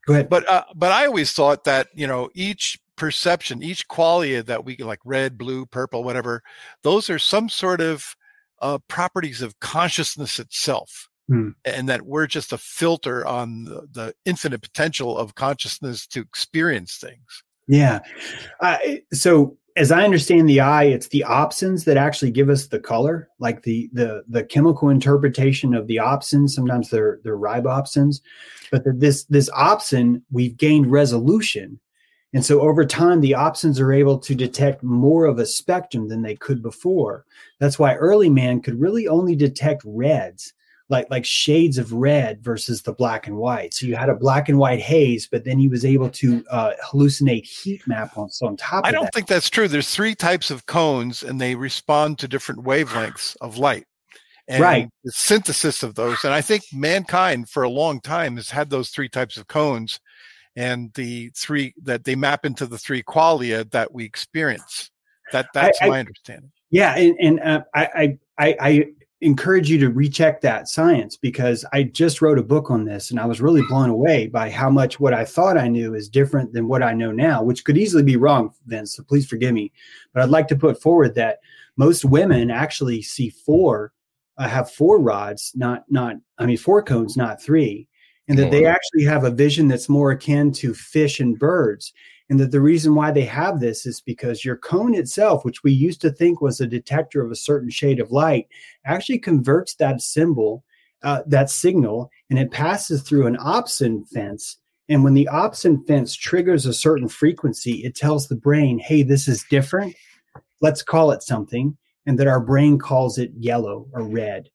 go ahead. But uh, but i always thought that you know each perception each quality that we like red blue purple whatever those are some sort of uh, properties of consciousness itself hmm. and that we're just a filter on the, the infinite potential of consciousness to experience things. Yeah. Uh, so as I understand the eye, it's the opsins that actually give us the color, like the the the chemical interpretation of the opsins. Sometimes they're they're rhodopsins, but the, this this opsin we've gained resolution, and so over time the opsins are able to detect more of a spectrum than they could before. That's why early man could really only detect reds like like shades of red versus the black and white. So you had a black and white haze, but then he was able to uh, hallucinate heat map on so on top. I don't that. think that's true. There's three types of cones, and they respond to different wavelengths of light. And right. The synthesis of those, and I think mankind for a long time has had those three types of cones, and the three that they map into the three qualia that we experience. That that's I, my I, understanding. Yeah, and, and uh, I, I I encourage you to recheck that science because I just wrote a book on this and I was really blown away by how much what I thought I knew is different than what I know now, which could easily be wrong, Vince. So please forgive me. But I'd like to put forward that most women actually see four, uh, have four rods, not, not, I mean, four cones, not three. And that they actually have a vision that's more akin to fish and birds and that the reason why they have this is because your cone itself, which we used to think was a detector of a certain shade of light, actually converts that symbol, uh, that signal, and it passes through an opsin fence. And when the opsin fence triggers a certain frequency, it tells the brain, hey, this is different. Let's call it something. And that our brain calls it yellow or red.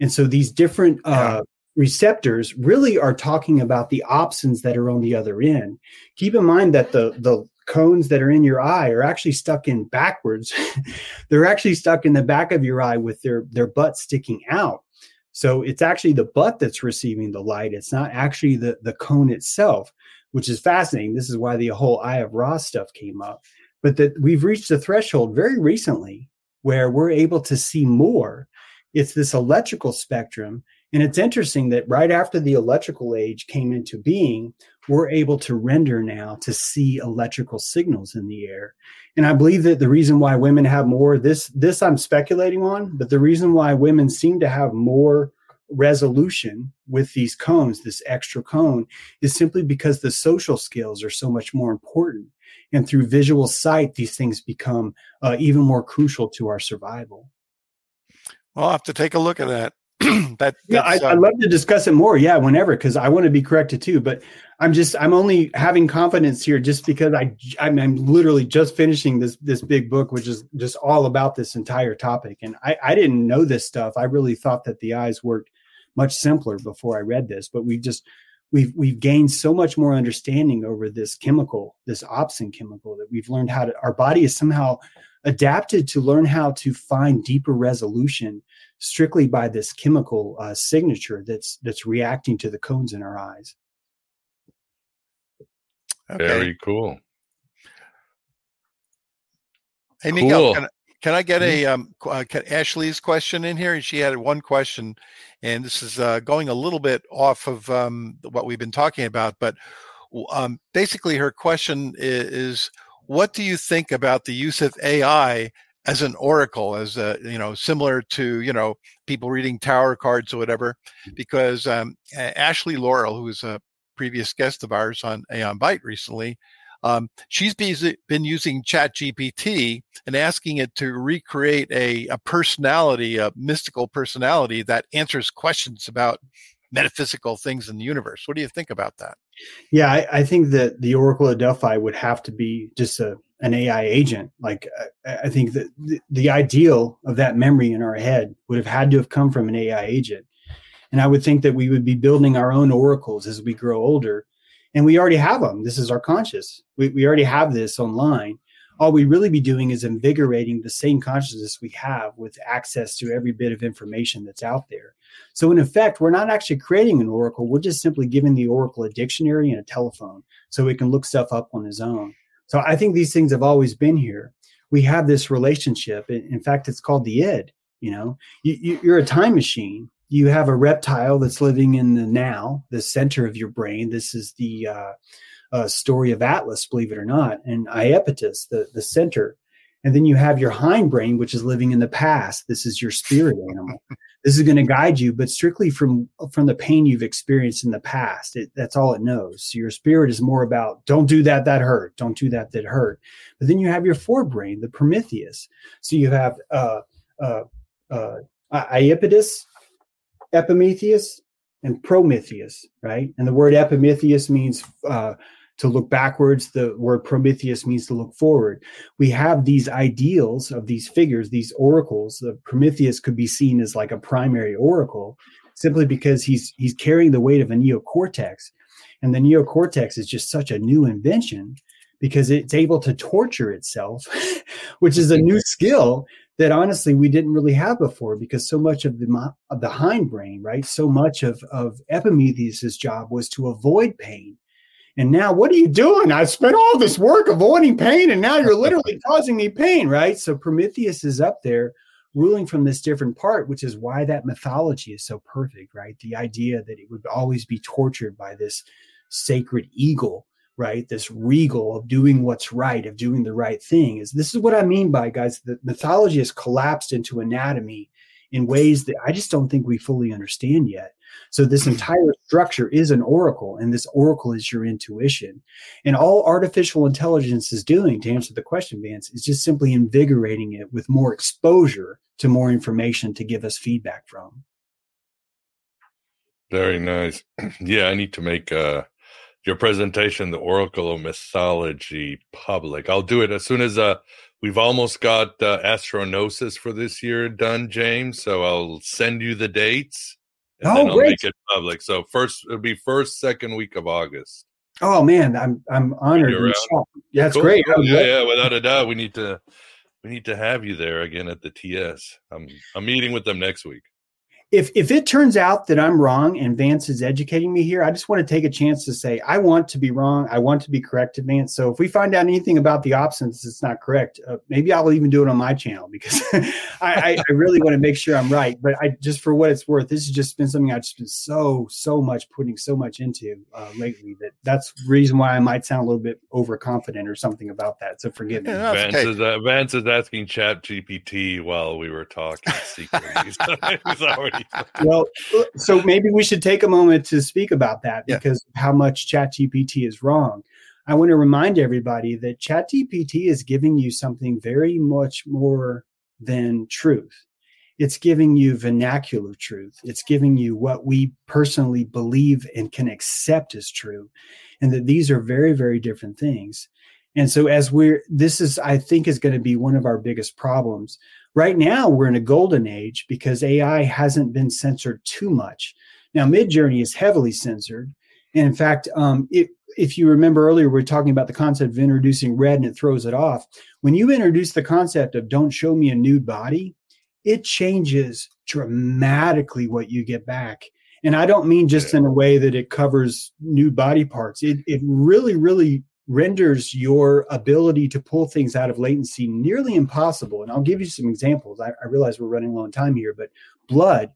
And so these different uh, receptors really are talking about the opsins that are on the other end. Keep in mind that the the cones that are in your eye are actually stuck in backwards. They're actually stuck in the back of your eye with their their butt sticking out. So it's actually the butt that's receiving the light. It's not actually the the cone itself, which is fascinating. This is why the whole eye of Ra stuff came up. But that we've reached a threshold very recently where we're able to see more. It's this electrical spectrum and it's interesting that right after the electrical age came into being, we're able to render now to see electrical signals in the air. And I believe that the reason why women have more this this I'm speculating on, but the reason why women seem to have more resolution with these cones, this extra cone, is simply because the social skills are so much more important. And through visual sight, these things become uh, even more crucial to our survival. Well, I'll have to take a look at that. that Yeah, I, that's, uh, I'd love to discuss it more. Yeah, whenever, because I want to be corrected too. But I'm just, I'm only having confidence here just because I, I'm, I'm literally just finishing this this big book, which is just all about this entire topic. And I, I didn't know this stuff. I really thought that the eyes worked much simpler before I read this. But we just, we've we've gained so much more understanding over this chemical, this opsin chemical, that we've learned how to. Our body is somehow adapted to learn how to find deeper resolution strictly by this chemical uh, signature that's that's reacting to the cones in our eyes. okay. Very cool. Hey, Miguel, Cool. can, I- can I get a um, uh, can Ashley's question in here? And She had one question, and this is uh, going a little bit off of um, what we've been talking about, but um, basically her question i- is, what do you think about the use of AI as an oracle, as a, you know, similar to you know people reading tarot cards or whatever? Because um, Ashley Laurel, who is a previous guest of ours on Aeon Byte recently, um, she's been been using ChatGPT and asking it to recreate a, a personality, a mystical personality that answers questions about metaphysical things in the universe. What do you think about that? Yeah, I, I think that the Oracle of Delphi would have to be just a an AI agent. Like I, I think that the, the ideal of that memory in our head would have had to have come from an AI agent. And I would think that we would be building our own oracles as we grow older. And we already have them. This is our conscious. We, we already have this online. All we really be doing is invigorating the same consciousness we have with access to every bit of information that's out there. So, in effect, we're not actually creating an oracle. We're just simply giving the oracle a dictionary and a telephone so it can look stuff up on his own. So, I think these things have always been here. We have this relationship. In fact, it's called the id. You know, you, you're a time machine. You have a reptile that's living in the now, the center of your brain. This is the uh, uh, story of Atlas, believe it or not, and Iapetus, the, the center. And then you have your hindbrain, which is living in the past. This is your spirit animal. this is going to guide you, but strictly from from the pain you've experienced in the past. It, that's all it knows. So your spirit is more about don't do that, that hurt. Don't do that, that hurt. But then you have your forebrain, the Prometheus. So you have uh, uh, uh, Iapetus, Epimetheus, and Prometheus, right? And the word Epimetheus means uh, to look backwards. The word Prometheus means to look forward. We have these ideals of these figures, these oracles. The Prometheus could be seen as like a primary oracle, simply because he's he's carrying the weight of a neocortex, and the neocortex is just such a new invention because it's able to torture itself, which is a new skill that honestly we didn't really have before because so much of the of the hindbrain, right? So much of of Epimetheus's job was to avoid pain. And now what are you doing? I've spent all this work avoiding pain and now you're literally causing me pain, right? So Prometheus is up there ruling from this different part, which is why that mythology is so perfect, right? The idea that it would always be tortured by this sacred eagle right this regal of doing what's right of doing the right thing is this is what i mean by guys the mythology has collapsed into anatomy in ways that i just don't think we fully understand yet so this entire structure is an oracle and this oracle is your intuition and all artificial intelligence is doing to answer the question vance is just simply invigorating it with more exposure to more information to give us feedback from Very nice. Yeah, I need to make uh your presentation, the Oracle of Mythology, public. I'll do it as soon as uh we've almost got uh, Astro Gnosis for this year done, James. So I'll send you the dates. And Oh, then I'll great. make it public. So first it'll be first, second week of August. oh man i'm i'm honored and shocked. yeah that's Cool, great cool. Oh, I'm Yeah, yeah, without a doubt. We need to we need to have you there again at the TS. I'm I'm meeting with them next week. If if it turns out that I'm wrong and Vance is educating me here, I just want to take a chance to say I want to be wrong. I want to be corrected, Vance. So if we find out anything about the opsins that's not correct, uh, maybe I'll even do it on my channel because I, I, I really want to make sure I'm right. But I just for what it's worth, this has just been something I've just been so so much putting so much into uh, lately that that's the reason why I might sound a little bit overconfident or something about that. So forgive me. Yeah, Vance okay. is uh, Vance is asking Chat GPT while we were talking secretly. He's, he's already well, so maybe we should take a moment to speak about that Yeah. because how much ChatGPT is wrong. I want to remind everybody that ChatGPT is giving you something very much more than truth. it's giving you vernacular truth. It's giving you what we personally believe and can accept as true. And that these are very, very different things. And so, as we're, this is, I think, is going to be one of our biggest problems. Right now, we're in a golden age because AI hasn't been censored too much. Now, Midjourney is heavily censored. And in fact, um, it, if you remember earlier, we are talking about the concept of introducing red and it throws it off. When you introduce the concept of don't show me a nude body, it changes dramatically what you get back. And I don't mean just in a way that it covers nude body parts. It, it really, really renders your ability to pull things out of latency nearly impossible. And I'll give you some examples. I, I realize we're running low on time here, but blood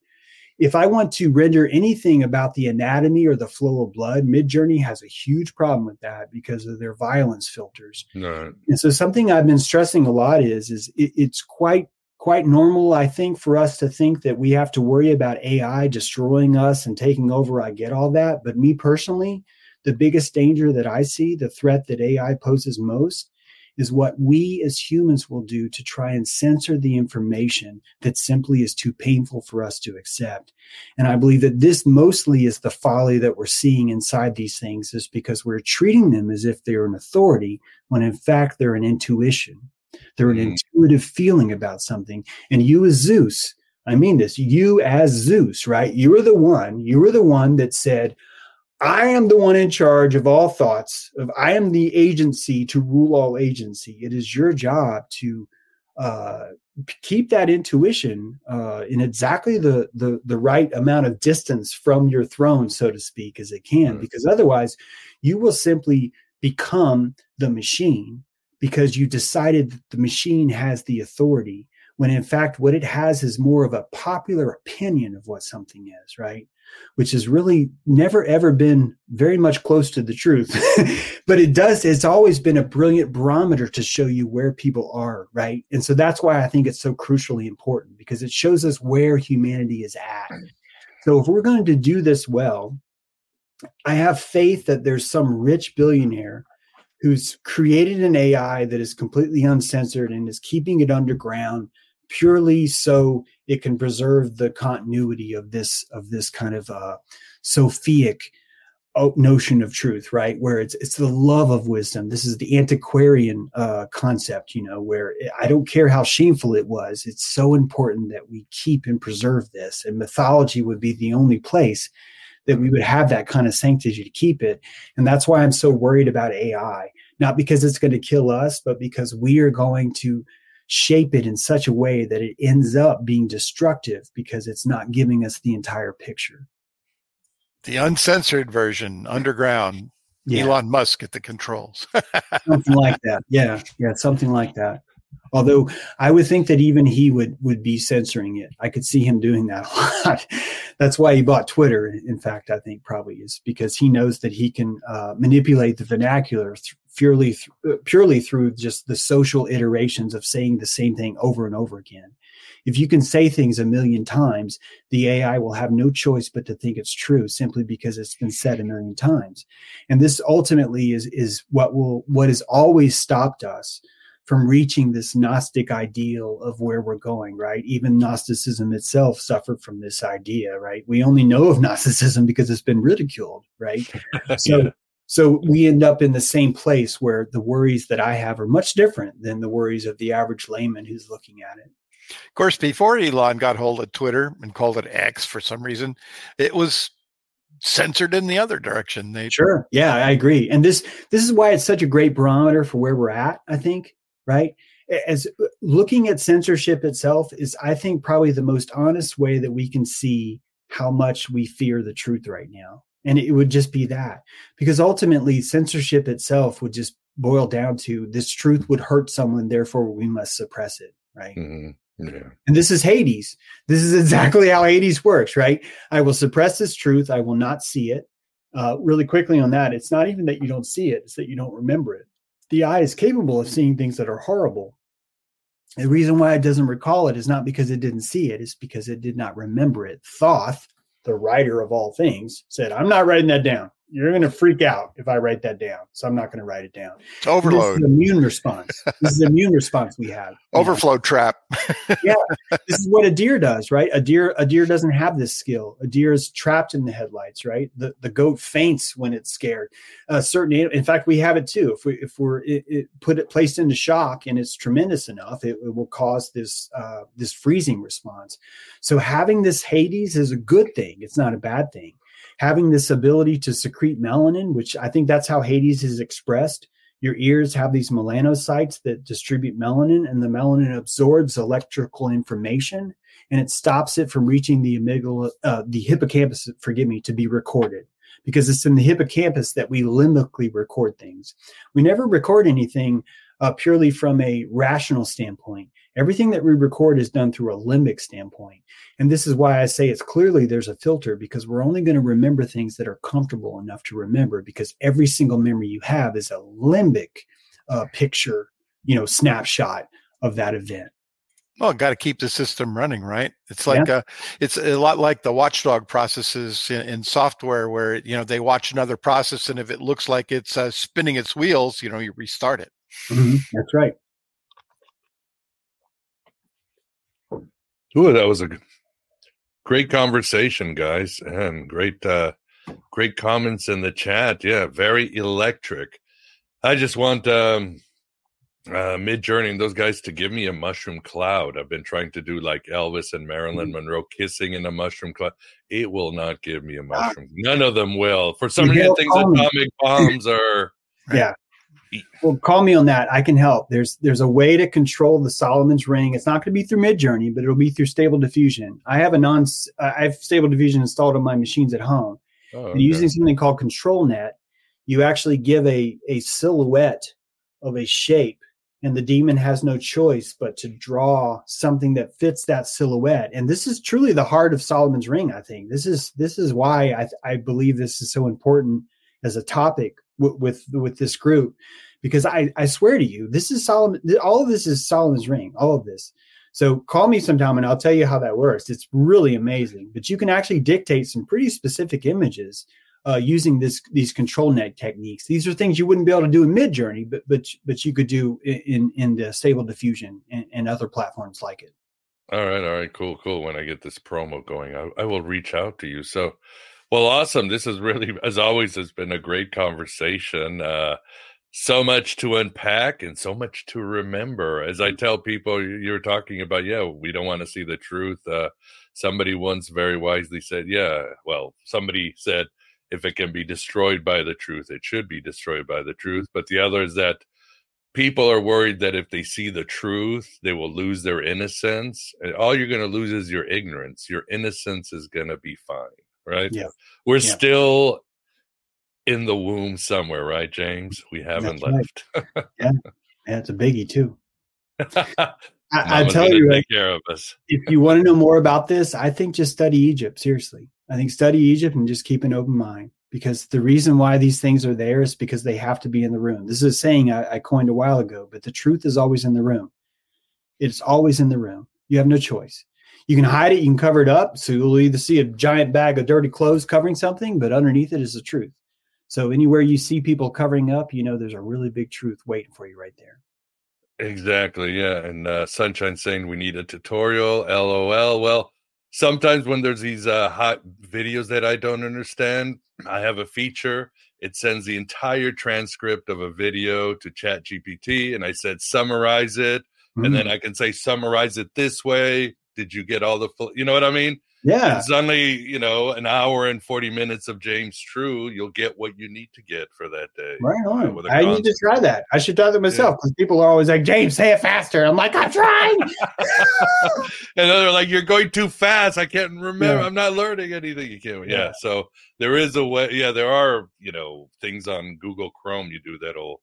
if I want to render anything about the anatomy or the flow of blood, Midjourney has a huge problem with that because of their violence filters. Right. And so something I've been stressing a lot is is it, it's quite quite normal, I think, for us to think that we have to worry about AI destroying us and taking over. I get all that, but me personally, the biggest danger that I see, the threat that AI poses most, is what we as humans will do to try and censor the information that simply is too painful for us to accept. And I believe that this mostly is the folly that we're seeing inside these things is because we're treating them as if they're an authority when in fact they're an intuition. They're an mm. intuitive feeling about something. And you as Zeus, I mean this, you as Zeus, right? You were the one, you were the one that said, I am the one in charge of all thoughts. Of I am the agency to rule all agency. It is your job to uh, keep that intuition uh, in exactly the, the the right amount of distance from your throne, so to speak, as it can. Right. Because otherwise, you will simply become the machine because you decided that the machine has the authority. When in fact, what it has is more of a popular opinion of what something is, right? which has really never ever been very much close to the truth. but it does, it's always been a brilliant barometer to show you where people are, right? And so that's why I think it's so crucially important because it shows us where humanity is at. So if we're going to do this well, I have faith that there's some rich billionaire who's created an AI that is completely uncensored and is keeping it underground purely so it can preserve the continuity of this of this kind of uh, sophic uh, notion of truth right? Where it's it's the love of wisdom. This is the antiquarian uh, concept you know where i don't care how shameful it was it's so important that we keep and preserve this. And mythology would be the only place that we would have that kind of sanctity to keep it. And that's why i'm so worried about ai not because it's going to kill us but because we are going to shape it in such a way that it ends up being destructive because it's not giving us the entire picture. The uncensored version, underground, yeah. Elon Musk at the controls. something like that. Yeah. Yeah. Something like that. Although I would think that even he would would be censoring it. I could see him doing that a lot. That's why he bought Twitter. In fact, I think probably is because he knows that he can uh, manipulate the vernacular th- purely th- uh, purely through just the social iterations of saying the same thing over and over again. If you can say things a million times, the AI will have no choice but to think it's true simply because it's been said a million times. And this ultimately is is what will what has always stopped us from reaching this Gnostic ideal of where we're going, right? Even Gnosticism itself suffered from this idea, right? We only know of Gnosticism because it's been ridiculed, right? so so we end up in the same place where the worries that I have are much different than the worries of the average layman who's looking at it. Of course, before Elon got hold of Twitter and called it X for some reason, it was censored in the other direction. They sure, yeah, I agree. And this this is why it's such a great barometer for where we're at. I think right as uh, looking at censorship itself is i think probably the most honest way that we can see how much we fear the truth right now and it would just be that because ultimately censorship itself would just boil down to this truth would hurt someone therefore we must suppress it right mm-hmm. Yeah. And this is Hades. This is exactly how Hades works, right? I will suppress this truth. I will not see it. Uh, really quickly on that, it's not even that you don't see it, it's that you don't remember it the eye is capable of seeing things that are horrible. The reason why it doesn't recall it is not because it didn't see it, it's because it did not remember it. Thoth, the writer of all things, said, I'm not writing that down. You're going to freak out if I write that down. So I'm not going to write it down. It's overload. This is immune response. this is immune response we have. Overflow trap. yeah, this is what a deer does, right? A deer, a deer doesn't have this skill. A deer is trapped in the headlights, right? The the goat faints when it's scared. A certain, in fact, we have it too. If we if we're it, it put it placed into shock and it's tremendous enough, it, it will cause this uh, this freezing response. So having this Hades is a good thing. It's not a bad thing having this ability to secrete melanin, which I think that's how Hades is expressed. Your ears have these melanocytes that distribute melanin, and the melanin absorbs electrical information and it stops it from reaching the amygdala, uh, the hippocampus, forgive me, to be recorded because it's in the hippocampus that we limbically record things. We never record anything uh, purely from a rational standpoint. Everything that we record is done through a limbic standpoint. And this is why I say it's clearly there's a filter because we're only going to remember things that are comfortable enough to remember because every single memory you have is a limbic uh, picture, you know, snapshot of that event. Well, got to keep the system running, right? It's like yeah. a, uh, it's a lot like the watchdog processes in, in, software, where you know they watch another process, and if it looks like it's uh, spinning its wheels, you know, you restart it. Mm-hmm. That's right. Ooh, that was a great conversation, guys, and great, uh, great comments in the chat. Yeah, very electric. I just want um, uh, Midjourney and those guys to give me a mushroom cloud. I've been trying to do like Elvis and Marilyn mm-hmm. Monroe kissing in a mushroom cloud. It will not give me a ah. mushroom. None of them will. For some reason, things atomic bombs are. Yeah, well, call me on that. I can help. There's there's a way to control the Solomon's ring. It's not going to be through Midjourney, but it'll be through Stable Diffusion. I have a non. I have Stable Diffusion installed on my machines at home. Oh, okay. And using something called ControlNet, you actually give a a silhouette of a shape, and the demon has no choice but to draw something that fits that silhouette. And this is truly the heart of Solomon's ring. I think this is this is why I I believe this is so important as a topic with with this group because I I swear to you this is Solomon all of this is Solomon's ring all of this so call me sometime and I'll tell you how that works it's really amazing but you can actually dictate some pretty specific images uh, using this these ControlNet techniques these are things you wouldn't be able to do in Midjourney but but but you could do in in the Stable Diffusion and, and other platforms like it. All right, all right, cool, cool. When I get this promo going, I, I will reach out to you. So well, awesome. This is really, as always, has been a great conversation. Uh, so much to unpack and so much to remember. As I tell people, you're talking about, yeah, we don't want to see the truth. Uh, somebody once very wisely said, yeah, well, somebody said, if it can be destroyed by the truth, it should be destroyed by the truth. But the other is that people are worried that if they see the truth, they will lose their innocence. And all you're going to lose is your ignorance. Your innocence is going to be fine right? Yeah. We're yeah. still in the womb somewhere, right, James? We haven't That's left. Right. yeah. yeah, it's a biggie too. I, I tell you, take care of us. if you want to know more about this, I think just study Egypt. Seriously, I think study Egypt and just keep an open mind because the reason why these things are there is because they have to be in the room. This is a saying I, I coined a while ago, but the truth is always in the room. It's always in the room. You have no choice you can hide it, you can cover it up. So you'll either see a giant bag of dirty clothes covering something, but underneath it is the truth. So anywhere you see people covering up, you know there's a really big truth waiting for you right there. Exactly. Yeah. And uh, Sunshine saying we need a tutorial. LOL. Well, sometimes when there's these uh, hot videos that I don't understand, I have a feature. It sends the entire transcript of a video to Chat GPT, and I said summarize it, mm. and then mm. I can say summarize it this way, did you get all the full you know what i mean? Yeah. It's only you know an hour and 40 minutes of james true you'll get what you need to get for that day right on. i need to try that. I should try that myself because yeah. people are always like james say it faster. I'm like i'm trying. And they're like you're going too fast. I can't remember. Yeah. i'm not learning anything. You can't yeah. yeah. so there is a way yeah there are you know things on google chrome you do that'll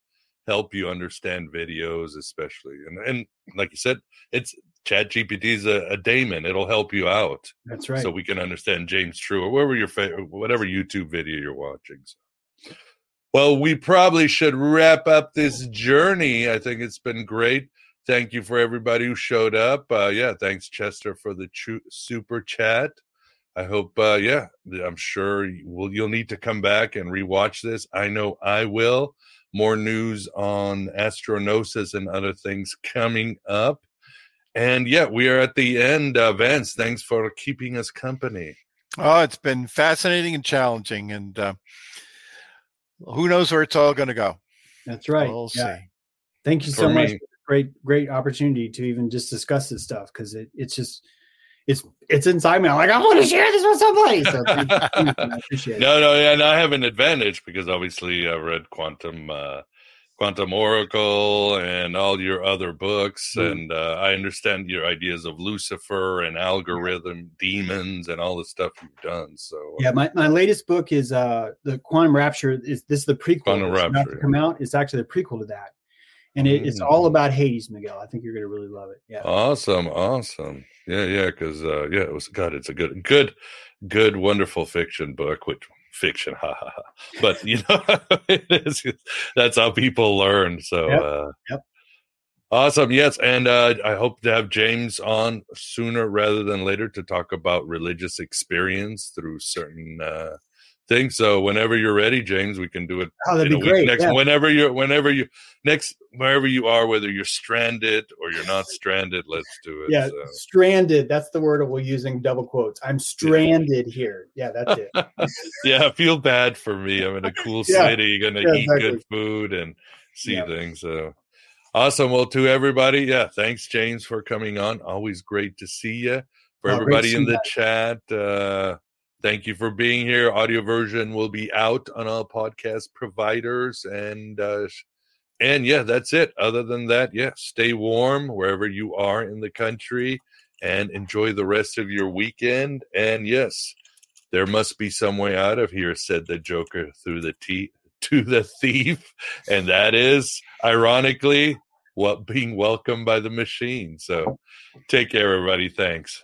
help you understand videos especially and and like you said it's chat gpt is a, a daemon it'll help you out that's right so we can understand james true or whatever your favorite whatever youtube video you're watching so. well we probably should wrap up this journey i think it's been great thank you for everybody who showed up uh yeah thanks chester for the super chat I hope, uh, yeah, I'm sure will, you'll need to come back and rewatch this. I know I will. More news on Astro Gnosis and other things coming up. And yeah, we are at the end. Uh, Vance, thanks for keeping us company. Oh, it's been fascinating and challenging, and uh, who knows where it's all going to go. That's right. We'll yeah. see. Thank you For so much. Great, great opportunity to even just discuss this stuff because it, it's just it's it's inside me. I'm like, I want to share this with somebody. So thank you. Thank you. I appreciate it. No, no, yeah, and I have an advantage because obviously I've read Quantum, uh, Quantum Oracle, and all your other books, Mm. and uh, I understand your ideas of Lucifer and algorithm demons and all the stuff you've done. So uh, Yeah, my, my latest book is uh the Quantum Rapture. Is this is the prequel? Quantum It's about Rapture, to come out? It's actually the prequel to that, and it, it's all Mm. about Hades, Miguel. I think you're gonna really love it. Yeah. Awesome, awesome. Yeah, yeah, because uh, yeah, it was God. It's a good, good, good, wonderful fiction book. Which fiction, ha ha ha. But you know, it is. That's how people learn. So, Yep, uh, yep. awesome. Yes, and uh, I hope to have James on sooner rather than later to talk about religious experience through certain uh, things. So, whenever you're ready, James, we can do it Oh, that'd be great. next yeah. whenever you're whenever you next wherever you are whether you're stranded or you're not stranded let's do it yeah, so. stranded. That's the word we're using double quotes. I'm stranded here. Yeah, that's it. yeah feel bad for me i'm in a cool Yeah, city gonna yeah, eat good food and see Yeah. things so awesome well to everybody yeah thanks james for coming on always great to see you for Oh, everybody in the chat uh thank you for being here. Audio version will be out on all podcast providers and uh and yeah that's it. Other than that yeah stay warm wherever you are in the country and enjoy the rest of your weekend. And yes there must be some way out of here said the joker through the teeth to the thief. And that is ironically what being welcomed by the machine. So take care everybody. Thanks